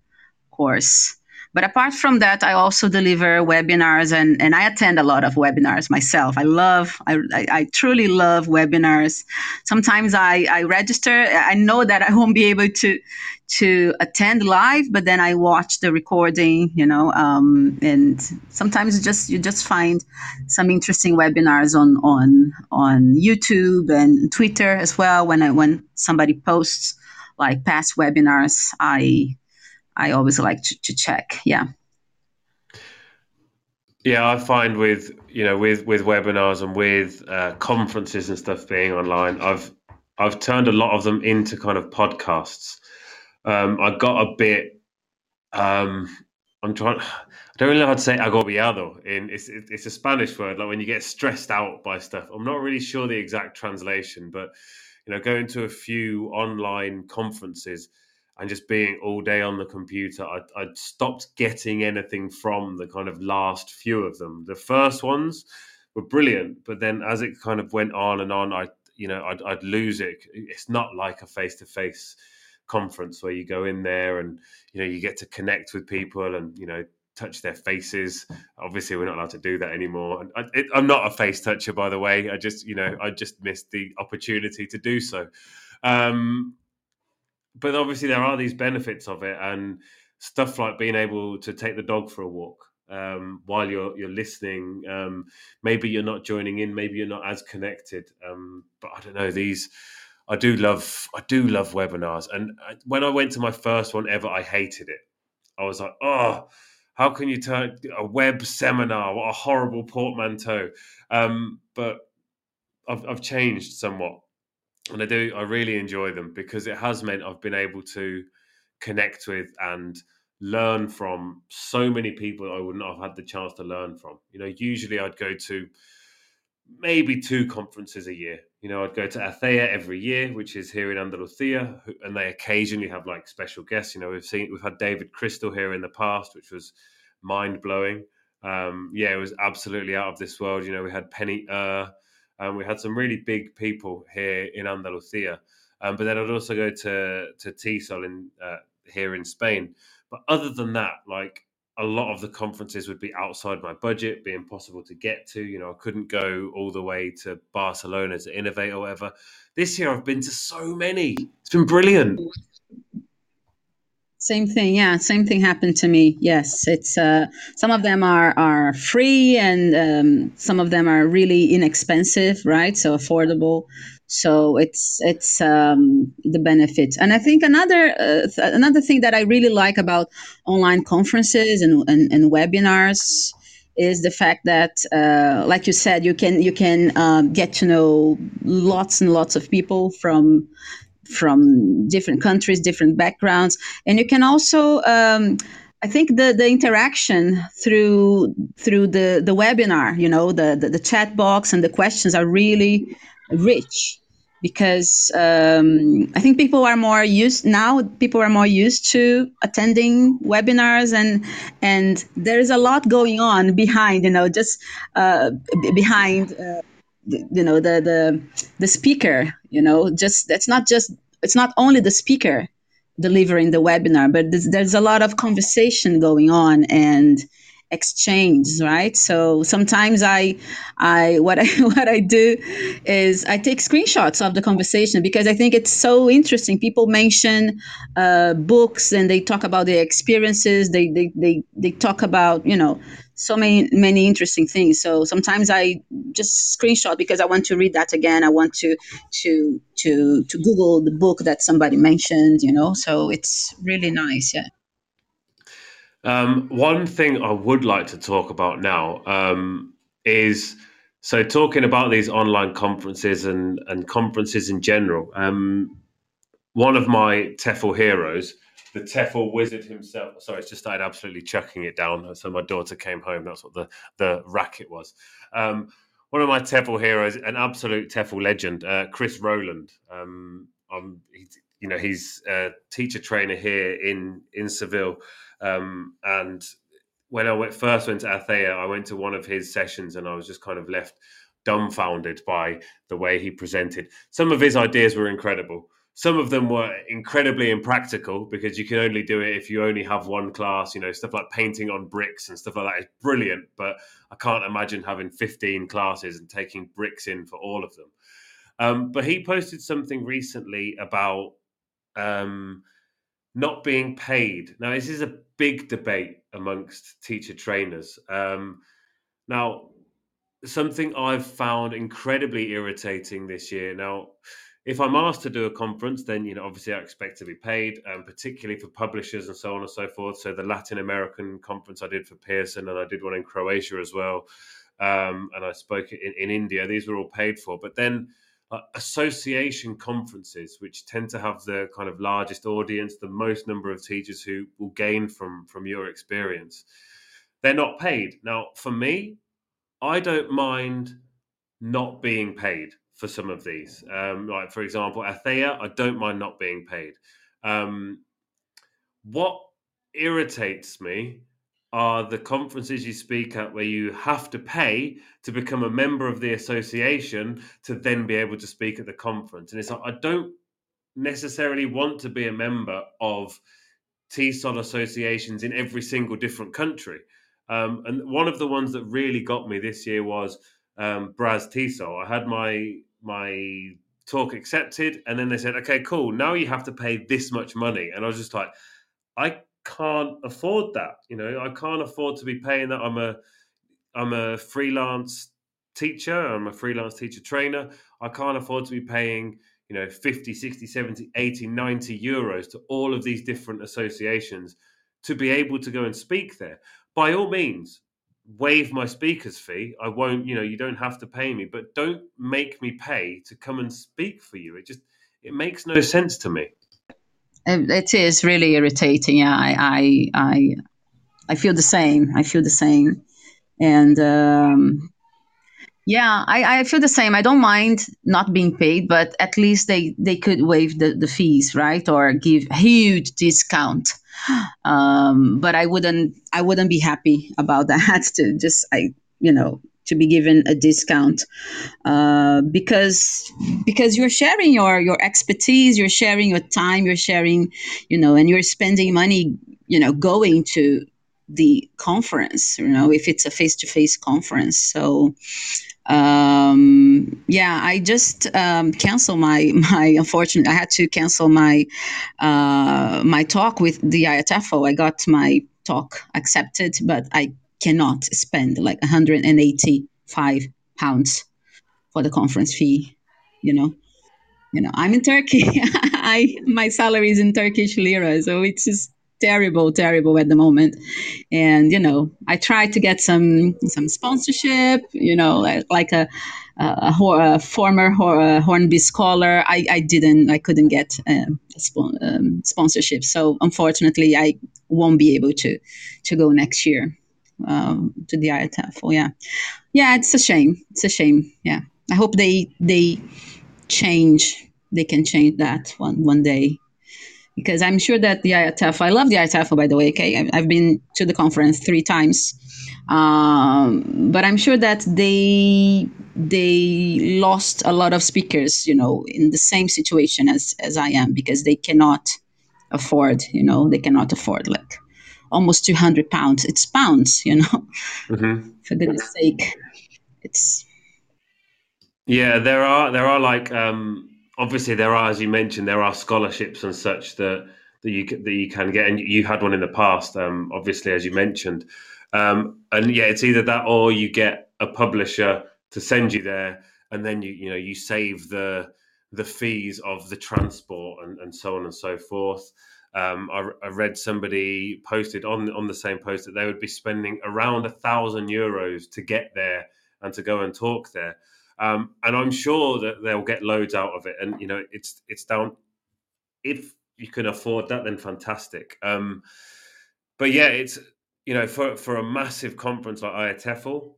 course. But apart from that, I also deliver webinars and, and I attend a lot of webinars myself. I love, I, I, I, truly love webinars. Sometimes I, I register, I know that I won't be able to, to attend live, but then I watch the recording, you know, um, and sometimes you just, you just find some interesting webinars on, on, on YouTube and Twitter as well. When I, when somebody posts like past webinars, I, I always like to, to check. Yeah. Yeah, I find with you know with with webinars and with uh, conferences and stuff being online, I've I've turned a lot of them into kind of podcasts. Um, I got a bit. Um, I'm trying. I don't really know how to say agobiado. In it's it's a Spanish word, like when you get stressed out by stuff. I'm not really sure the exact translation, but you know, going to a few online conferences and just being all day on the computer, I, I stopped getting anything from the kind of last few of them. The first ones were brilliant, but then as it kind of went on and on, I you know I'd, I'd lose it. It's not like a face to face conference where you go in there and you know you get to connect with people and you know touch their faces. Obviously, we're not allowed to do that anymore. I, am not a face toucher, by the way. I just, you know, I just missed the opportunity to do so. Um, but obviously, there are these benefits of it, and stuff like being able to take the dog for a walk um, while you're you're listening. Um, maybe you're not joining in. Maybe you're not as connected. Um, but I don't know these. I do love I do love webinars, and I, when I went to my first one ever, I hated it. I was like, oh, how can you turn a web seminar? What a horrible portmanteau. Um, but I've, I've changed somewhat, and I do. I really enjoy them because it has meant I've been able to connect with and learn from so many people I would not have had the chance to learn from. You know, usually I'd go to maybe two conferences a year. You know, I'd go to ACEIA every year, which is here in Andalusia, and they occasionally have like special guests. You know, we've seen we've had David Crystal here in the past, which was mind blowing. Um, yeah, it was absolutely out of this world. You know, we had Penny and we had some really big people here in Andalusia. Um, but then I'd also go to to TESOL in uh, here in Spain. But other than that, like a lot of the conferences would be outside my budget, be impossible to get to. You know, I couldn't go all the way to Barcelona to innovate or whatever. This year, I've been to so many. It's been brilliant. Same thing, yeah. Same thing happened to me. Yes, it's uh, some of them are are free, and um, some of them are really inexpensive, right? So affordable. So it's it's um, the benefit, and I think another uh, th- another thing that I really like about online conferences and and, and webinars is the fact that, uh, like you said, you can you can um, get to know lots and lots of people from from different countries, different backgrounds, and you can also. Um, I think the, the interaction through through the, the webinar, you know, the, the, the chat box and the questions are really rich because um, I think people are more used now. People are more used to attending webinars, and and there is a lot going on behind. You know, just uh, behind. Uh, you know the the the speaker. You know, just that's not just it's not only the speaker delivering the webinar, but there's, there's a lot of conversation going on and exchange right? So sometimes i i what i what i do is i take screenshots of the conversation because i think it's so interesting. People mention uh, books and they talk about their experiences. They, they they they talk about you know so many many interesting things. So sometimes i just screenshot because i want to read that again. I want to to to to google the book that somebody mentioned you know? So it's really nice yeah um, one thing I would like to talk about now um, is so talking about these online conferences and, and conferences in general. Um, one of my TEFL heroes, the TEFL wizard himself. Sorry, it's just started absolutely chucking it down. So my daughter came home. That's what the the racket was. Um, one of my TEFL heroes, an absolute TEFL legend, uh, Chris Rowland. Um, you know, he's a teacher trainer here in in Seville. Um, and when I went, first went to ACEIA, I went to one of his sessions and I was just kind of left dumbfounded by the way he presented. Some of his ideas were incredible. Some of them were incredibly impractical because you can only do it if you only have one class. You know, stuff like painting on bricks and stuff like that is brilliant, but I can't imagine having 15 classes and taking bricks in for all of them. Um, but he posted something recently about um, not being paid. Now, this is a big debate amongst teacher trainers. Um, now, something I've found incredibly irritating this year. Now, if I'm asked to do a conference, then you know obviously I expect to be paid, um, particularly for publishers and so on and so forth. So the Latin American conference I did for Pearson, and I did one in Croatia as well, um, and I spoke in, in India. These were all paid for. But then uh, association conferences, which tend to have the kind of largest audience, the most number of teachers who will gain from from your experience, they're not paid. Now, for me, I don't mind not being paid for some of these. Um, like for example, ACEIA, I don't mind not being paid. Um, what irritates me are the conferences you speak at where you have to pay to become a member of the association to then be able to speak at the conference. And it's like, I don't necessarily want to be a member of TESOL associations in every single different country. Um, and one of the ones that really got me this year was um, Braz TESOL. I had my my talk accepted, and then they said, "Okay, cool. Now you have to pay this much money." And I was just like, I can't afford that. You know, I can't afford to be paying that. I'm a I'm a freelance teacher. I'm a freelance teacher trainer. I can't afford to be paying, you know, 50, 60, 70, 80, 90 euros to all of these different associations to be able to go and speak there. By all means, waive my speaker's fee. I won't, you know, you don't have to pay me, but don't make me pay to come and speak for you. It just it makes no sense to me. It is really irritating. Yeah, I, I, I, I feel the same. I feel the same, and um, yeah, I, I feel the same. I don't mind not being paid, but at least they they could waive the, the fees, right, or give huge discount. Um, but I wouldn't I wouldn't be happy about that. To just I you know to be given a discount uh, because because you're sharing your your expertise you're sharing your time you're sharing you know and you're spending money you know going to the conference you know if it's a face-to-face conference. So um yeah i just um cancel my my unfortunately i had to cancel my uh my talk with the IATEFL i got my talk accepted but i cannot spend like 185 pounds for the conference fee you know? You know i'm in turkey. I my salary is in turkish lira so it's just terrible terrible at the moment. And you know i tried to get some some sponsorship you know like, like a, a, a, former hornby scholar. I, I didn't i couldn't get um, um, sponsorship. So unfortunately i won't be able to to go next year um, to the IATEFL. Yeah, yeah, it's a shame. It's a shame. Yeah, I hope they they change. They can change that one one day because I'm sure that the IATEFL. I love the IATEFL, by the way. Okay, I've been to the conference three times, um, but I'm sure that they they lost a lot of speakers. You know, in the same situation as as I am because they cannot afford. You know, they cannot afford like almost 200 pounds. It's pounds, you know, mm-hmm. for goodness sake. It's. Yeah, there are, there are like, um, obviously there are, as you mentioned, there are scholarships and such that, that you, that you can get. And you had one in the past, um, obviously, as you mentioned. Um, and yeah, it's either that or you get a publisher to send you there and then you, you know, you save the, the fees of the transport and, and so on and so forth. Um, I, I, read somebody posted on on the same post that they would be spending around a thousand euros to get there and to go and talk there. Um, and I'm sure that they'll get loads out of it. And you know, it's it's down if you can afford that, then fantastic. Um, but yeah, it's you know for for a massive conference like IATEFL,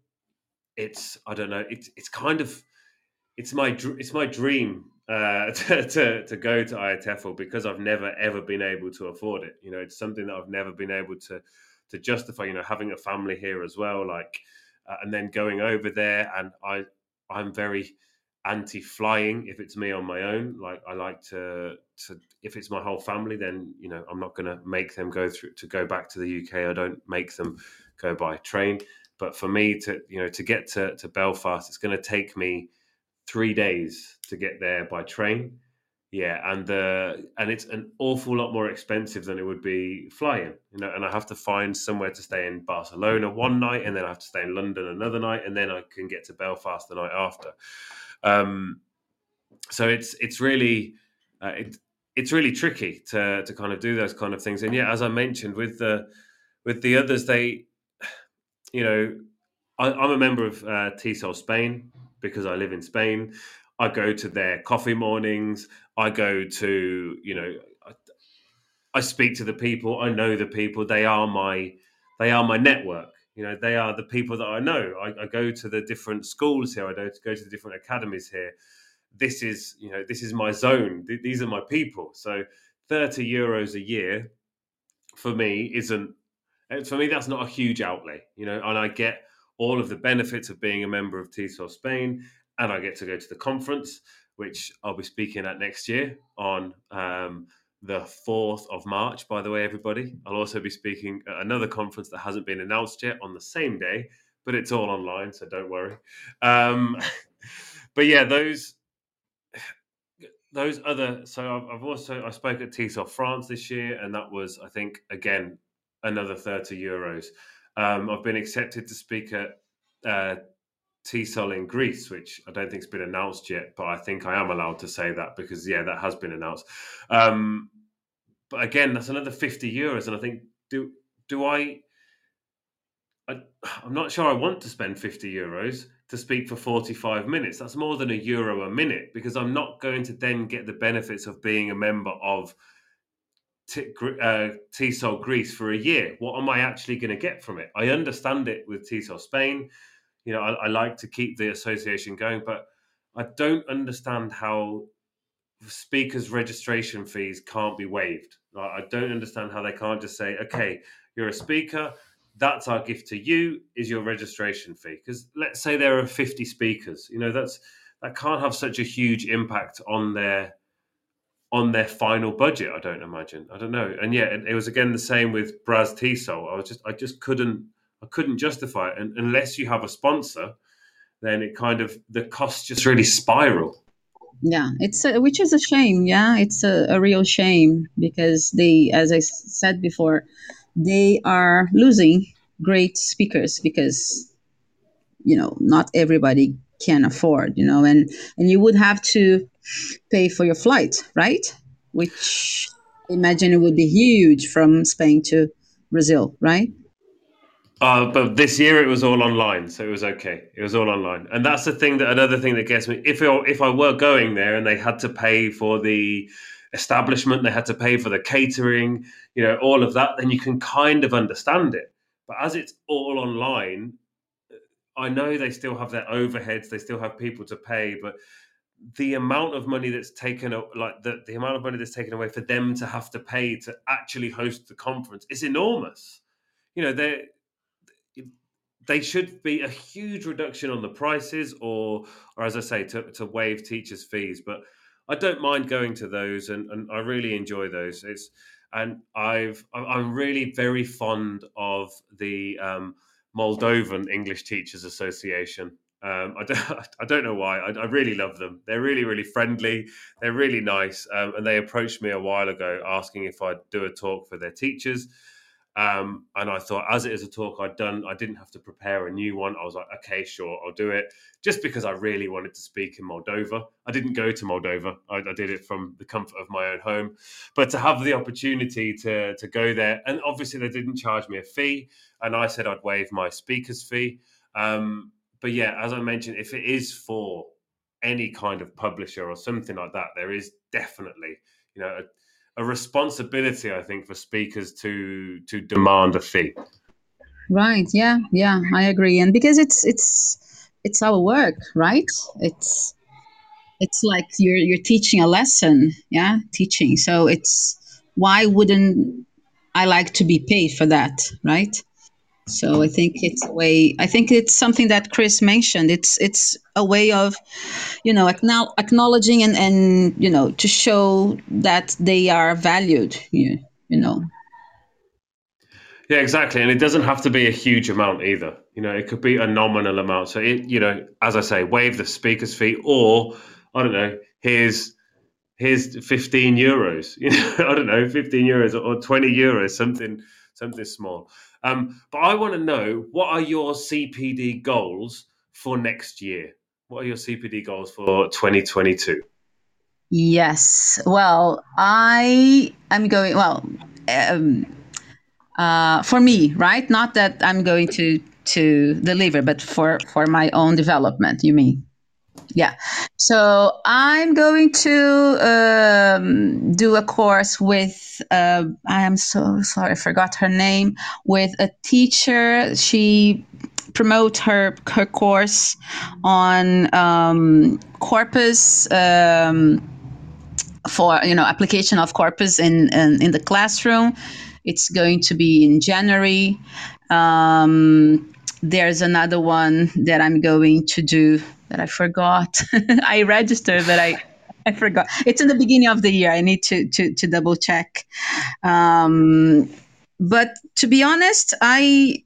it's I don't know, it's it's kind of it's my it's my dream uh, to, to, to go to IATEFL because I've never ever been able to afford it. You know, it's something that I've never been able to to justify. You know, having a family here as well, like, uh, and then going over there, and I I'm very anti flying if it's me on my own. Like, I like to to if it's my whole family, then you know I'm not going to make them go through to go back to the UK. I don't make them go by train. But for me to you know to get to to Belfast, it's going to take me three days to get there by train. Yeah, and uh, and it's an awful lot more expensive than it would be flying. You know, and I have to find somewhere to stay in Barcelona one night, and then I have to stay in London another night, and then I can get to Belfast the night after. Um, so it's it's really uh, it, it's really tricky to to kind of do those kind of things. And yeah, as I mentioned with the with the others, they, you know, I, am a member of uh, TESOL Spain, because I live in Spain. I go to their coffee mornings. I go to, you know, I, I speak to the people. I know the people. They are my, they are my network. You know, they are the people that I know. I, I go to the different schools here. I go to, go to the different academies here. This is, you know, this is my zone. These are my people. So, thirty euros a year for me isn't. Eh, for me, that's not a huge outlay. You know, and I get all of the benefits of being a member of TESOL Spain, and I get to go to the conference, which I'll be speaking at next year on um, the 4th of March, by the way, everybody. I'll also be speaking at another conference that hasn't been announced yet on the same day, but it's all online, so don't worry. Um, but yeah, those those other so I've, also I spoke at TESOL France this year, and that was I think again another 30 euros. Um, I've been accepted to speak at uh, TESOL in Greece, which I don't think has been announced yet, but I think I am allowed to say that because yeah, that has been announced. Um, but again, that's another fifty euros, and I think do do I, I I'm not sure I want to spend fifty euros to speak for 45 minutes. That's more than a euro a minute because I'm not going to then get the benefits of being a member of T- uh, TESOL Greece for a year. What am I actually going to get from it? I understand it with TESOL Spain you know, I, I like to keep the association going, but I don't understand how speakers' registration fees can't be waived. I don't understand how they can't just say, okay, you're a speaker, that's our gift to you is your registration fee. Because let's say there are 50 speakers, you know, that's that can't have such a huge impact on their on their final budget. I don't imagine. I don't know. And yeah, it, it was again the same with Braz TESOL. I was just I just couldn't I couldn't justify it. And unless you have a sponsor, then it kind of the costs just really spiral. Yeah, it's a, which is a shame. Yeah, it's a, a real shame because they, as I said before, they are losing great speakers because you know not everybody can afford. You know, and and you would have to pay for your flight, right? Which I imagine it would be huge from Spain to Brazil, right? Uh, but this year it was all online, so it was okay. It was all online, and that's the thing that another thing that gets me. If if I were going there and they had to pay for the establishment, they had to pay for the catering, you know, all of that, then you can kind of understand it. But as it's all online, I know they still have their overheads, they still have people to pay, but the amount of money that's taken like the, the amount of money that's taken away for them to have to pay to actually host the conference is enormous. You know they they should be a huge reduction on the prices or or as i say to, to waive teachers fees but i don't mind going to those and, and i really enjoy those. It's and i've i'm really very fond of the um, moldovan english teachers association um, I, don't, I don't know why. I, I, really love them. They're really, really friendly. They're really nice. Um, and they approached me a while ago asking if I'd do a talk for their teachers. Um, and I thought, as it is a talk I'd done, I didn't have to prepare a new one. I was like, okay, sure, I'll do it. Just because I really wanted to speak in Moldova. I didn't go to Moldova. I, I, did it from the comfort of my own home. But to have the opportunity to to go there, and obviously they didn't charge me a fee, and I said I'd waive my speaker's fee. Um, but yeah, as I mentioned, if it is for any kind of publisher or something like that, there is definitely, you know. A, a responsibility, I think, for speakers to to demand a fee. Right. Yeah. Yeah. I agree. And because it's it's it's our work, right? It's it's like you're you're teaching a lesson. Yeah, teaching. So it's why wouldn't I like to be paid for that, right? So I think it's a way. I think it's something that Chris mentioned. It's it's a way of, you know, acknowledging and and you know to show that they are valued. You you know. Yeah, exactly, and it doesn't have to be a huge amount either. You know, it could be a nominal amount. So it, you know, as I say, waive the speaker's fee, or I don't know, here's here's 15 euros you know i don't know 15 euros or 20 euros something something small um, but I want to know what are your CPD goals for next year? What are your CPD goals for 2022? Yes. Well, I am going. Well, um, uh, for me, right? Not that I'm going to to deliver, but for for my own development. You mean? Yeah. So I'm going to um, do a course with, uh, I am so sorry, I forgot her name, with a teacher. She promote her her course on um, corpus um, for you know application of corpus in, in, in the classroom. It's going to be in January. Um, there's another one that I'm going to do that I forgot. I registered, but I I forgot. It's in the beginning of the year. I need to to, to double check. Um, but to be honest, I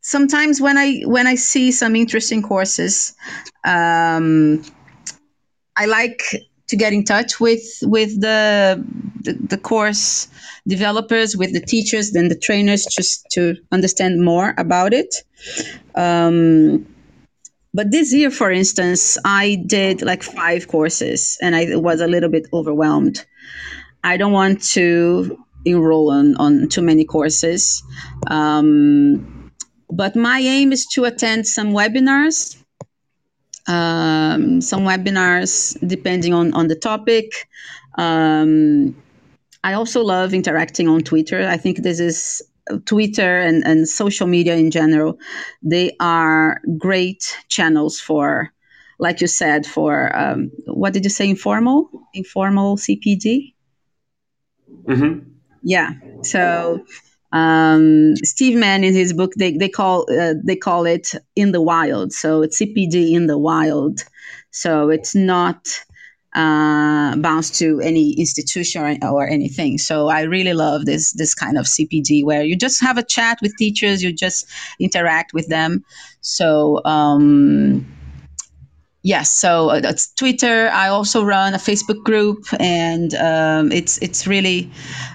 sometimes when I when I see some interesting courses, um, I like to get in touch with with the, the, the course developers, with the teachers, then the trainers, just to understand more about it. Um, but this year, for instance, I did like five courses, and I was a little bit overwhelmed. I don't want to enroll on on too many courses. Um, but my aim is to attend some webinars um, some webinars depending on, on the topic. Um, I also love interacting on Twitter. I think this is Twitter and, and social media in general. They are great channels for, like you said, for um, what did you say, informal? Informal CPD? Mm-hmm. Yeah. So um, Steve Mann in his book they, they call uh, they call it in the wild. So it's CPD in the wild. So it's not uh, bound to any institution or, or, anything. So I really love this this kind of CPD where you just have a chat with teachers, you just interact with them. So um, yes, so uh, that's Twitter. I also run a Facebook group, and um, it's it's really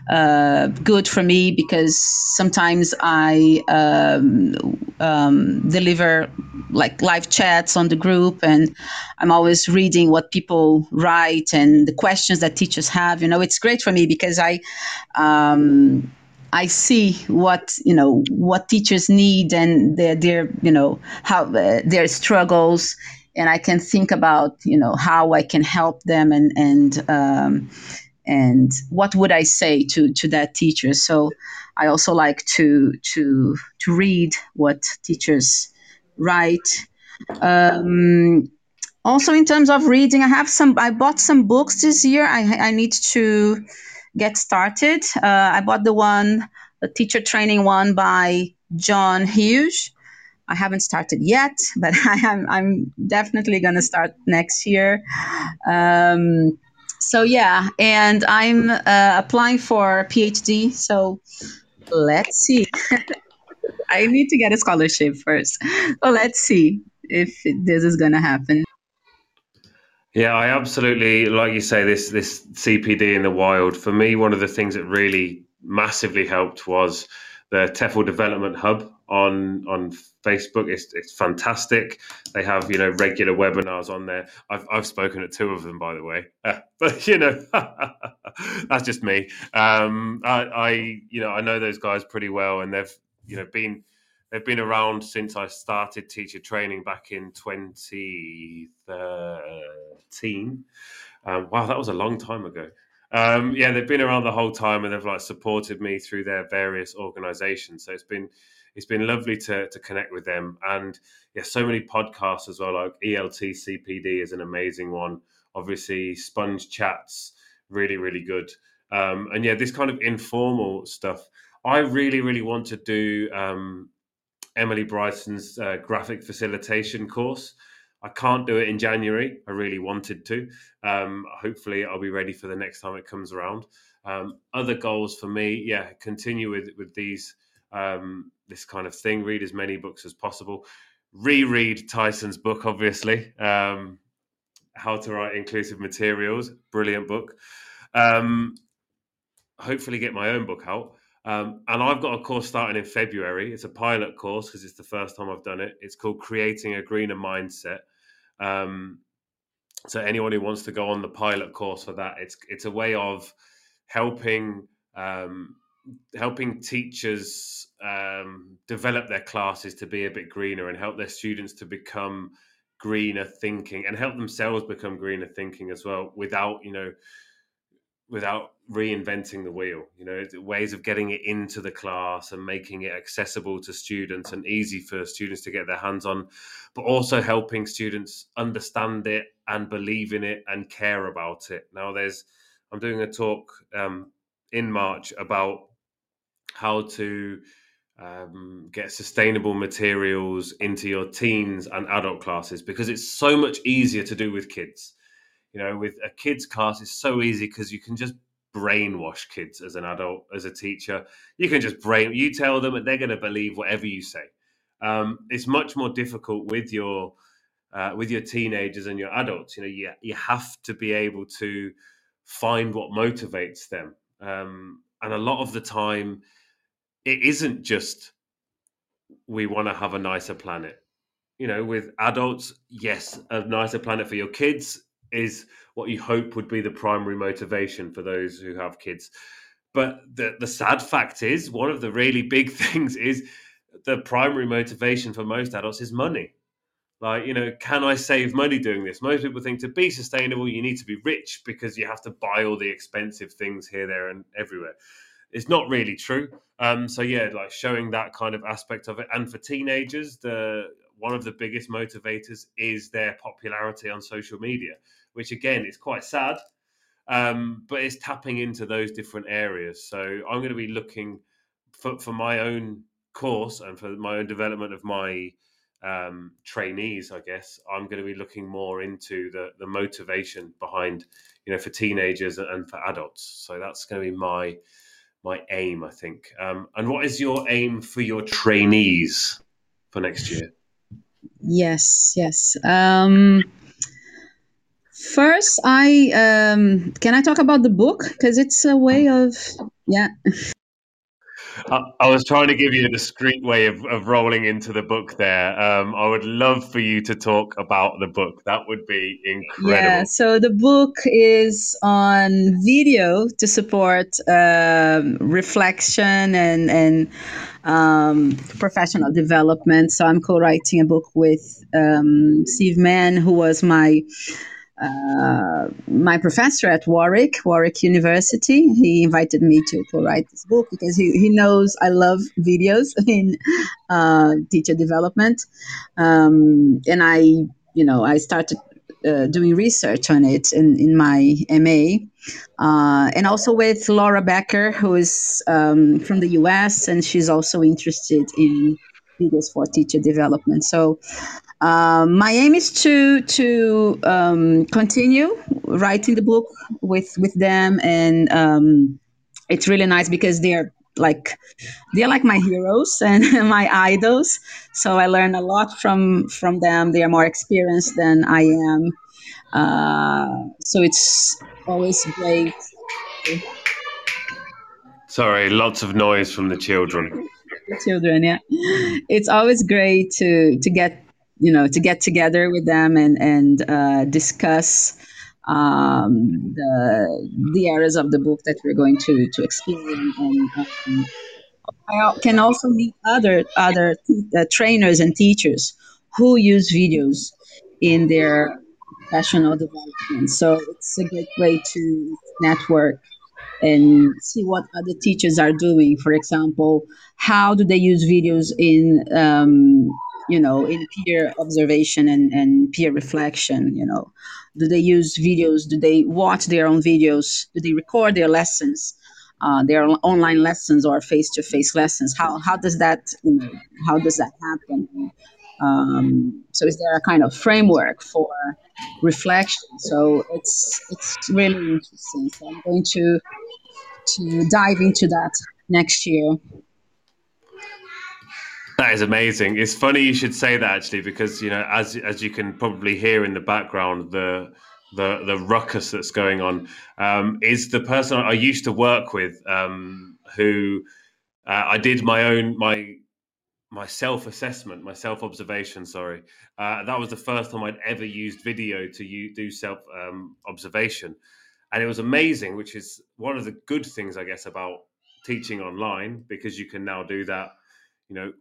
uh, good for me because sometimes I um, um, deliver like live chats on the group, and I'm always reading what people write and the questions that teachers have. You know, it's great for me because I. Um, I see what you know what teachers need and their their you know how uh, their struggles and I can think about you know how I can help them and and um, and what would I say to to that teacher. So I also like to to to read what teachers write. Um, also, in terms of reading, I have some. I bought some books this year. I I need to get started. Uh, I bought the one, the teacher training one by John Hughes I haven't started yet, but I am, I'm definitely going to start next year. Um, so yeah, and I'm uh, applying for a PhD. So let's see. I need to get a scholarship first. So let's see if this is going to happen. Yeah, I absolutely like you say this this CPD in the wild. For me, one of the things that really massively helped was the TEFL Development Hub on on Facebook. It's it's fantastic. They have you know regular webinars on there. I've I've spoken at two of them by the way, uh, but you know that's just me. Um, I, I you know I know those guys pretty well, and they've you know been they've been around since I started teacher training back in 2013. Um, wow, that was a long time ago. Um, yeah, they've been around the whole time and they've like supported me through their various organizations. So it's been it's been lovely to to connect with them. And yeah, so many podcasts as well. Like ELT CPD is an amazing one. Obviously, Sponge Chats really really good. Um, and yeah, this kind of informal stuff. I really really want to do um, Emily Bryson's uh, graphic facilitation course. I can't do it in January. I really wanted to. Um, hopefully, I'll be ready for the next time it comes around. Um, other goals for me, yeah, continue with with these um, this kind of thing. Read as many books as possible. Reread Tyson's book, obviously. Um, How to Write Inclusive Materials, brilliant book. Um, hopefully, get my own book out. Um, and I've got a course starting in February. It's a pilot course because it's the first time I've done it. It's called Creating a Greener Mindset. Um, so anyone who wants to go on the pilot course for that, it's it's a way of helping um, helping teachers um, develop their classes to be a bit greener and help their students to become greener thinking and help themselves become greener thinking as well without you know without reinventing the wheel you know ways of getting it into the class and making it accessible to students and easy for students to get their hands on but also helping students understand it and believe in it and care about it. Now there's i'm doing a talk um, in march about how to um, get sustainable materials into your teens and adult classes because it's so much easier to do with kids. You know, with a kids class, it's so easy because you can just brainwash kids as an adult, as a teacher. You can just brain, you tell them and they're going to believe whatever you say. Um, it's much more difficult with your uh, with your teenagers and your adults. You know, you you have to be able to find what motivates them, um, and a lot of the time it isn't just we want to have a nicer planet. You know, with adults, yes, a nicer planet for your kids is what you hope would be the primary motivation for those who have kids. But the the sad fact is, one of the really big things is the primary motivation for most adults is money. Like, you know, can I save money doing this? Most people think to be sustainable, you need to be rich because you have to buy all the expensive things here, there, and everywhere it's not really true. Um, so yeah, like showing that kind of aspect of it, and for teenagers, the one of the biggest motivators is their popularity on social media, which again is quite sad, um, but it's tapping into those different areas. So I'm going to be looking for, for my own course and for my own development of my um, trainees, I guess I'm going to be looking more into the the motivation behind, you know, for teenagers and for adults. So that's going to be my my aim, I think. Um, and what is your aim for your trainees for next year? Yes, yes. Um, first, I um, can I talk about the book because it's a way of yeah. I, was trying to give you a discreet way of, of rolling into the book there. Um, I would love for you to talk about the book. That would be incredible. Yeah, so the book is on video to support um, reflection and, and um, professional development. So I'm co writing a book with um, Steve Mann, who was my uh, my professor at Warwick, Warwick University, he invited me to, to write this book because he, he knows I love videos in uh, teacher development. Um, and I, you know, I started uh, doing research on it in, in my MA. Uh, and also with Laura Baecher, who is um, from the US, and she's also interested in videos for teacher development. So um, my aim is to to um, continue writing the book with with them, and um, it's really nice because they're like they're like my heroes and my idols. So I learn a lot from from them. They are more experienced than I am, uh, so it's always great. Sorry, lots of noise from the children. children, yeah. It's always great to to get you know to get together with them and and uh, discuss um, the the areas of the book that we're going to to explore and um, I can also meet other other uh, trainers and teachers who use videos in their professional development. So it's a great way to network and see what other teachers are doing. For example, how do they use videos in um, you know, in peer observation and, and peer reflection, you know. Do they use videos? Do they watch their own videos? Do they record their lessons, uh, their online lessons or face-to-face lessons? How, how does that, you know, how does that happen? Um, so is there a kind of framework for reflection? So it's it's really interesting. So I'm going to to dive into that next year. That is amazing. It's funny you should say that actually, because you know, as as you can probably hear in the background, the the the ruckus that's going on um, is the person I used to work with, um, who uh, I did my own my my self assessment, my self observation. Sorry, uh, that was the first time I'd ever used video to u- do self um, observation, and it was amazing. Which is one of the good things, I guess, about teaching online because you can now do that. You know,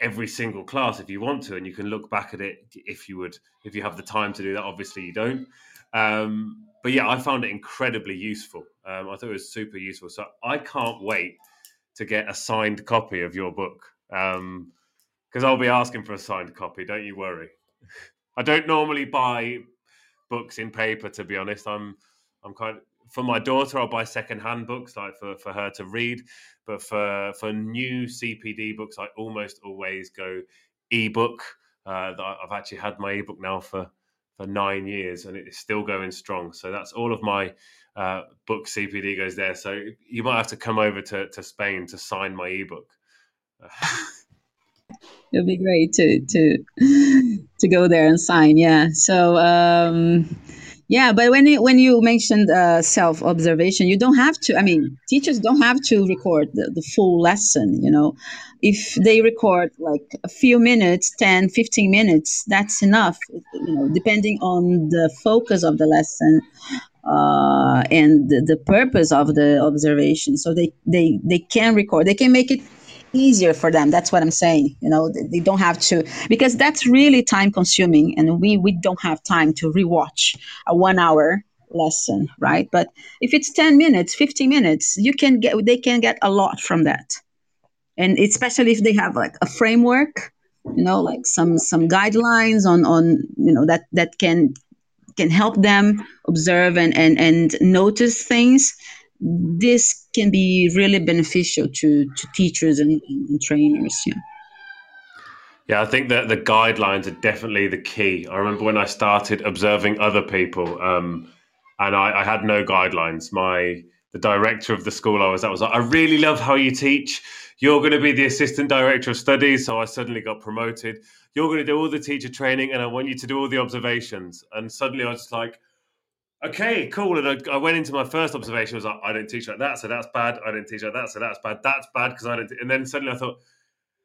every single class if you want to, and you can look back at it if you would, if you have the time to do that. Obviously, you don't. Um, but yeah, I found it incredibly useful. Um, I thought it was super useful. So I can't wait to get a signed copy of your book because um, I'll be asking for a signed copy. Don't you worry. I don't normally buy books in paper, to be honest. I'm I'm kind of for my daughter, I'll buy secondhand books like for, for her to read. But for for new CPD books, I almost always go ebook. Uh, I've actually had my ebook now for for nine years, and it's still going strong. So that's all of my uh, book CPD goes there. So you might have to come over to, to Spain to sign my ebook. It'll be great to to to go there and sign. Yeah. So. Um, yeah, but when you, when you mentioned uh, self observation, you don't have to. I mean, teachers don't have to record the, the full lesson. You know, if they record like a few minutes 10 15 minutes that's enough you know depending on the focus of the lesson uh, and the, the, purpose of the observation so they, they they can record they can make it easier for them. That's what i'm saying you know they, don't have to because that's really time consuming and we we don't have time to rewatch a one hour lesson right? But if it's 10 minutes 15 minutes you can get they can get a lot from that. And especially if they have like a framework you know like some some guidelines on on you know that that can can help them observe and and, and notice things this can be really beneficial to to teachers and, and trainers yeah yeah, I think that the guidelines are definitely the key. I remember when I started observing other people, um, and I, I, had no guidelines. My the director of the school I was at was like, "I really love how you teach you're going to be the assistant director of studies. So I suddenly got promoted. You're going to do all the teacher training, and I want you to do all the observations. And suddenly I was like, okay, cool. And I, I, went into my first observation. I was like, I don't teach like that, so that's bad. I didn't teach like that, so that's bad. That's bad because I didn't. And then suddenly I thought,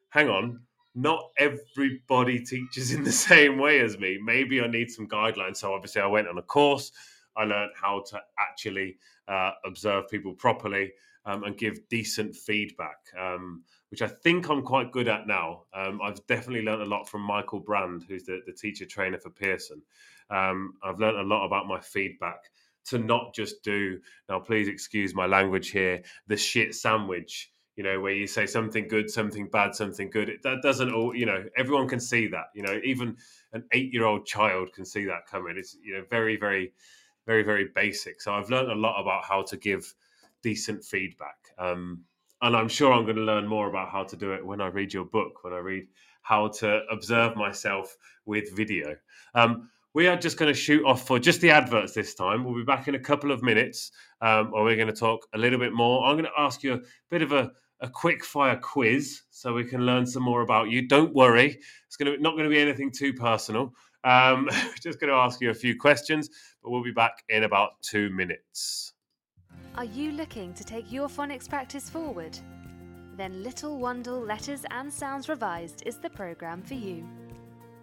hang on, not everybody teaches in the same way as me. Maybe I need some guidelines. So obviously I went on a course. I learned how to actually uh, observe people properly um, and give decent feedback, um, which I think I'm quite good at now. Um, I've definitely learned a lot from Michael Brand, who's the, the teacher trainer for Pearson. Um, I've learned a lot about my feedback to not just do, now please excuse my language here, the shit sandwich you know, where you say something good, something bad, something good. It, that doesn't all, you know, everyone can see that. You know, even an eight-year-old child can see that coming. It's you know very, very, very, very basic. So I've learned a lot about how to give decent feedback. Um, and I'm sure I'm going to learn more about how to do it when I read your book, when I read how to observe myself with video. Um, we are just going to shoot off for just the adverts this time. We'll be back in a couple of minutes, um, or we're going to talk a little bit more. I'm going to ask you a bit of a, a quick fire quiz so we can learn some more about you. Don't worry, it's going to not going to be anything too personal. Um, just going to ask you a few questions, but we'll be back in about two minutes. Are you looking to take your phonics practice forward? Then Little Wandle Letters and Sounds Revised is the programme for you.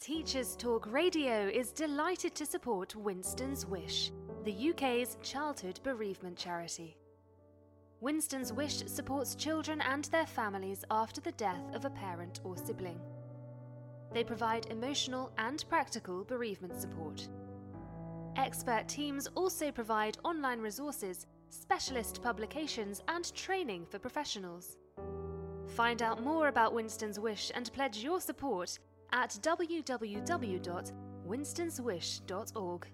Teachers Talk Radio is delighted to support Winston's Wish, the UK's childhood bereavement charity. Winston's Wish supports children and their families after the death of a parent or sibling. They provide emotional and practical bereavement support. Expert teams also provide online resources, specialist publications, and training for professionals. Find out more about Winston's Wish and pledge your support at www.winstonswish.org.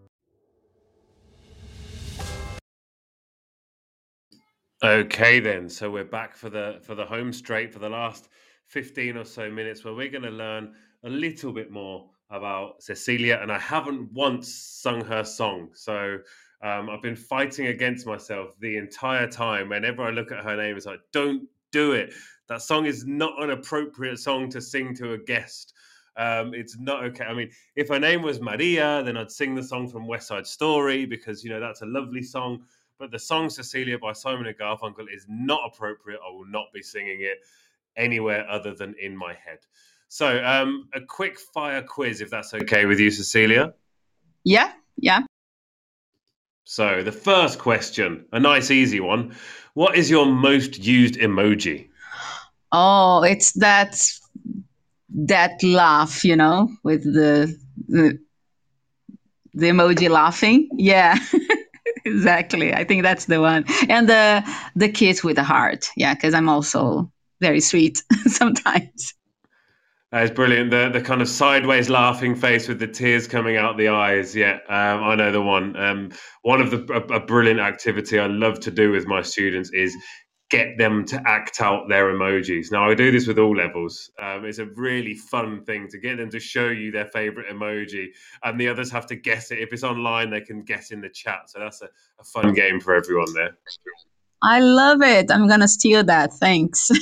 Okay then, so we're back for the for the home straight for the last 15 or so minutes where we're going to learn a little bit more about Cecilia, and I haven't once sung her song. So um, I've been fighting against myself the entire time. Whenever I look at her name, it's like, don't do it. That song is not an appropriate song to sing to a guest. Um, it's not okay. I mean, if her name was Maria, then I'd sing the song from West Side Story because you know that's a lovely song. But the song Cecilia by Simon and Garfunkel is not appropriate. I will not be singing it anywhere other than in my head. So, um, a quick fire quiz, if that's okay with you, Cecilia. Yeah, yeah. So, the first question, a nice easy one. What is your most used emoji? Oh, it's that that laugh, you know, with the the, the emoji laughing. Yeah. exactly. I think that's the one. And the the kiss with the heart. Yeah, because I'm also very sweet sometimes. That's brilliant. The the kind of sideways laughing face with the tears coming out the eyes. Yeah, um, I know the one. Um, one of the a, a, brilliant activity I love to do with my students is get them to act out their emojis. Now I do this with all levels. Um, it's a really fun thing to get them to show you their favorite emoji, and the others have to guess it. If it's online, they can guess in the chat. So that's a, a fun game for everyone there. I love it. I'm gonna steal that. Thanks.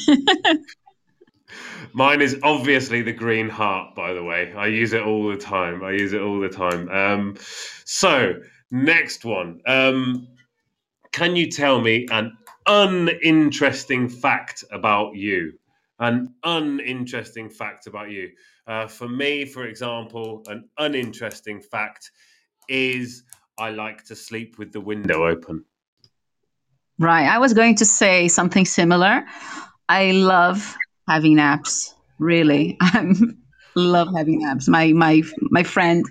Mine is obviously the green heart, by the way. I use it all the time. I use it all the time. Um, so, next one. Um, can you tell me an uninteresting fact about you? An uninteresting fact about you. Uh, for me, for example, an uninteresting fact is I like to sleep with the window open. Right. I was going to say something similar. I love having naps. Really, I love having naps. My my my friend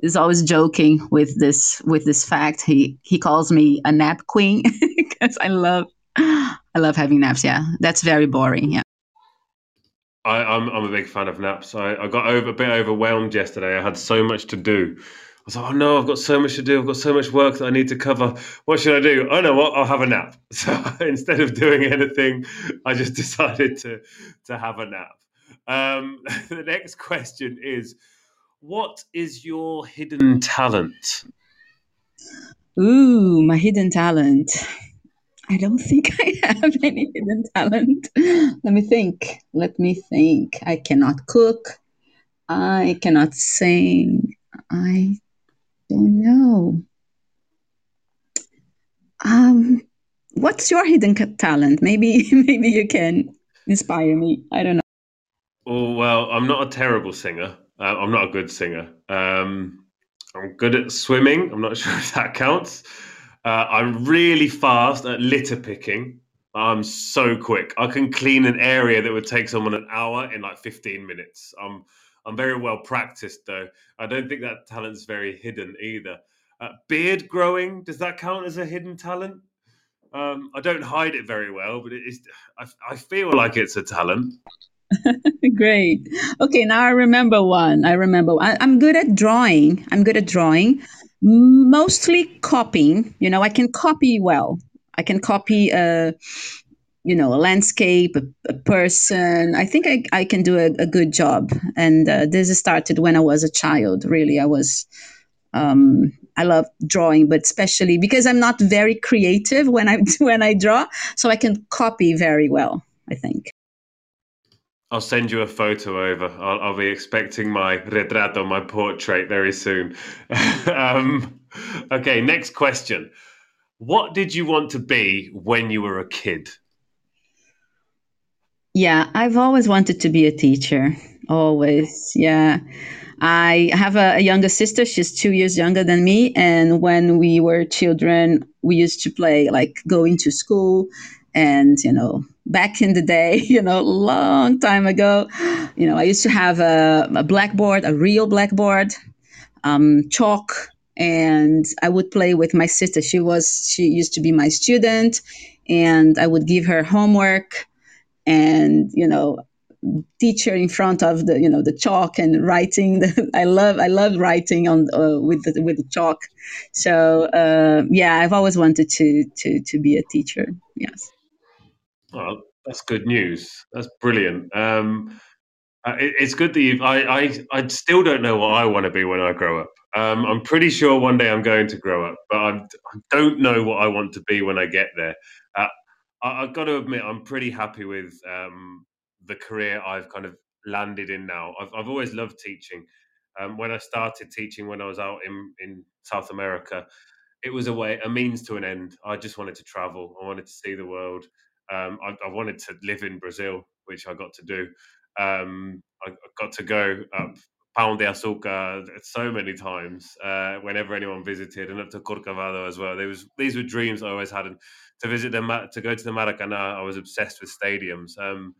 is always joking with this with this fact. He he calls me a nap queen because I love I love having naps. Yeah, that's very boring. Yeah. I, am I'm, I'm a big fan of naps. I, I got over a bit overwhelmed yesterday. I had so much to do. I was like, oh no, I've got so much to do. I've got so much work that I need to cover. What should I do? Oh no, what? I'll have a nap. So instead of doing anything, I just decided to to have a nap. Um, the next question is What is your hidden talent? Ooh, my hidden talent. I don't think I have any hidden talent. Let me think. Let me think. I cannot cook. I cannot sing. I don't know. Um, what's your hidden talent? Maybe, maybe you can inspire me. I don't know. Oh well, I'm not a terrible singer. Uh, I'm not a good singer. Um, I'm good at swimming. I'm not sure if that counts. Uh, I'm really fast at litter picking. I'm so quick. I can clean an area that would take someone an hour in like 15 minutes. I'm I'm very well practiced though. I don't think that talent's very hidden either. Uh, beard growing does that count as a hidden talent? Um, I don't hide it very well, but it is. I, I feel like it's a talent. Great. Okay, now I remember one. I remember. I, I'm good at drawing. I'm good at drawing, mostly copying. You know, I can copy well. I can copy a, you know, a landscape, a, a person. I think I, I can do a, a good job. And uh, this started when I was a child. Really, I was. Um, I love drawing, but especially because I'm not very creative when I when I draw, so I can copy very well. I think. I'll send you a photo over. I'll, I'll be expecting my retrato, my portrait, very soon. um, okay, next question. What did you want to be when you were a kid? Yeah, I've always wanted to be a teacher. Always. Yeah. I have a, a, younger sister. She's two years younger than me. And when we were children, we used to play like going to school and, you know, back in the day, you know, long time ago, you know, I used to have a, a blackboard, a real blackboard, um, chalk, and I would play with my sister. She was, she used to be my student, and I would give her homework and, you know, teacher in front of the you know the chalk and writing. I love i love writing on uh, with the, with the chalk. So uh, yeah i've always wanted to to to be a teacher. Yes well, that's good news. That's brilliant. Um, uh, it, it's good that you. I, I, I still don't know what I want to be when I grow up. Um, I'm pretty sure one day I'm going to grow up, but I, I don't know what I want to be when I get there. Uh, I, have got to admit, I'm pretty happy with um, the career I've kind of landed in now. I've, I've always loved teaching. Um, when I started teaching when I was out in, in South America, it was a way, a means to an end. I just wanted to travel. I wanted to see the world. Um, I, I, wanted to live in Brazil, which I got to do. Um, I, got to go up Pão de Açúcar so many times uh, whenever anyone visited, and up to Corcovado as well. There was these were dreams I always had, and to visit them, to go to the Maracanã, I was obsessed with stadiums. Um,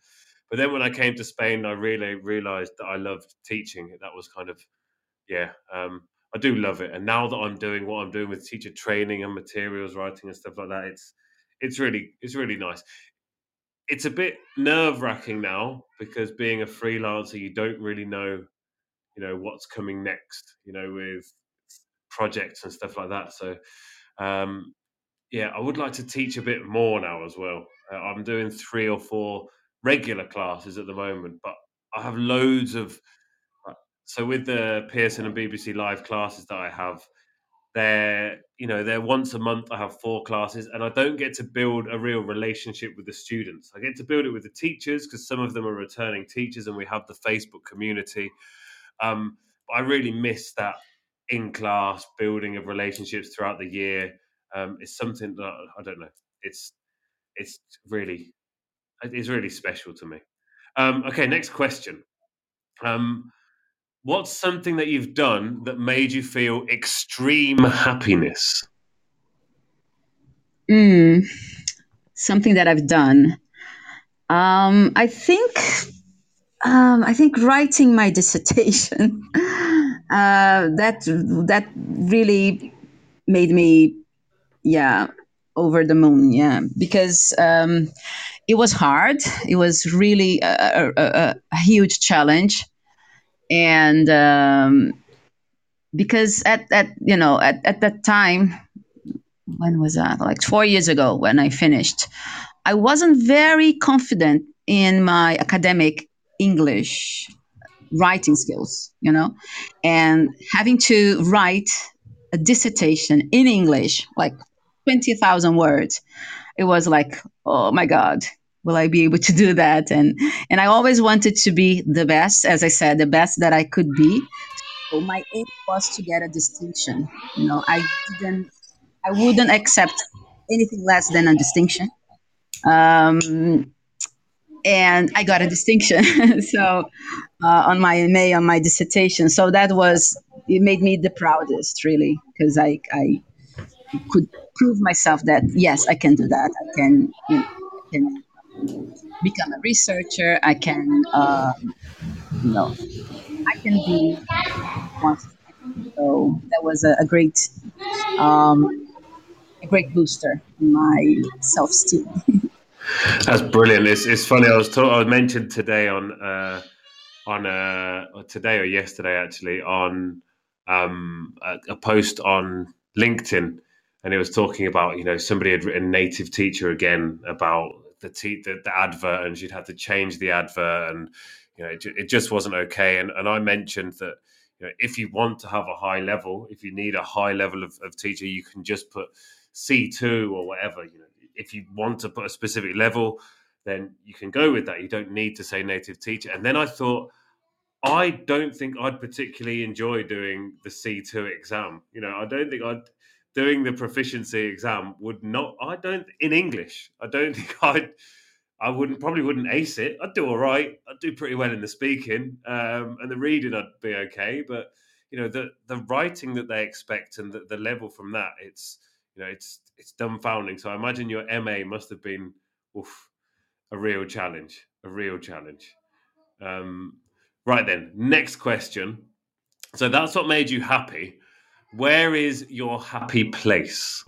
but then when I came to Spain, I really realized that I loved teaching. That was kind of, yeah, um, I do love it. And now that I'm doing what I'm doing with teacher training and materials writing and stuff like that, it's it's really it's really nice. It's a bit nerve wracking now because being a freelancer, you don't really know, you know, what's coming next. You know, with projects and stuff like that. So, um, yeah, I would like to teach a bit more now as well. Uh, I'm doing three or four regular classes at the moment, but I have loads of. Uh, so with the Pearson and BBC Live classes that I have, they're you know they're once a month. I have four classes, and I don't get to build a real relationship with the students. I get to build it with the teachers because some of them are returning teachers, and we have the Facebook community. Um, but I really miss that in class building of relationships throughout the year um, is something that I don't know. It's it's really it's really special to me. Um, okay, next question. Um, what's something that you've done that made you feel extreme happiness? Mm, something that I've done. Um, I think um, I think writing my dissertation uh, that that really made me yeah over the moon yeah because um, it was hard it was really a, a, a huge challenge and um, because at that you know at, at that time when was that like four years ago when i finished i wasn't very confident in my academic english writing skills you know and having to write a dissertation in english like 20,000 words. It was like, oh my God, will I be able to do that? And and I always wanted to be the best, as I said, the best that I could be. So my aim was to get a distinction. You know, I didn't, I wouldn't accept anything less than a distinction. Um, and I got a distinction. so uh, on my MA, on my dissertation. So that was it made me the proudest, really, because I I could prove myself that yes, I can do that. I can, you know, I can become a researcher. I can, um, know, I can be. So that was a, a great, um, a great booster in my self esteem. That's brilliant. It's, it's funny. I was told, I mentioned today on uh, on uh, today or yesterday actually on um, a, a post on LinkedIn and it was talking about you know somebody had written native teacher again about the te- the, the advert and she'd had to change the advert and you know it, it just wasn't okay. And, and i mentioned that you know if you want to have a high level if you need a high level of, of teacher you can just put c2 or whatever you know. If you want to put a specific level then you can go with that. You don't need to say native teacher. And then i thought I don't think I'd particularly enjoy doing the C2 exam. You know, I don't think I'd doing the proficiency exam would not i don't in english i don't think i'd i wouldn't probably wouldn't ace it. I'd do all right. I'd do pretty well in the speaking um, and the reading i'd be okay but you know the the writing that they expect and the, the level from that it's you know it's it's dumbfounding. So i imagine your ma must have been oof, a real challenge a real challenge. Um, right then next question. So that's what made you happy where is your happy place?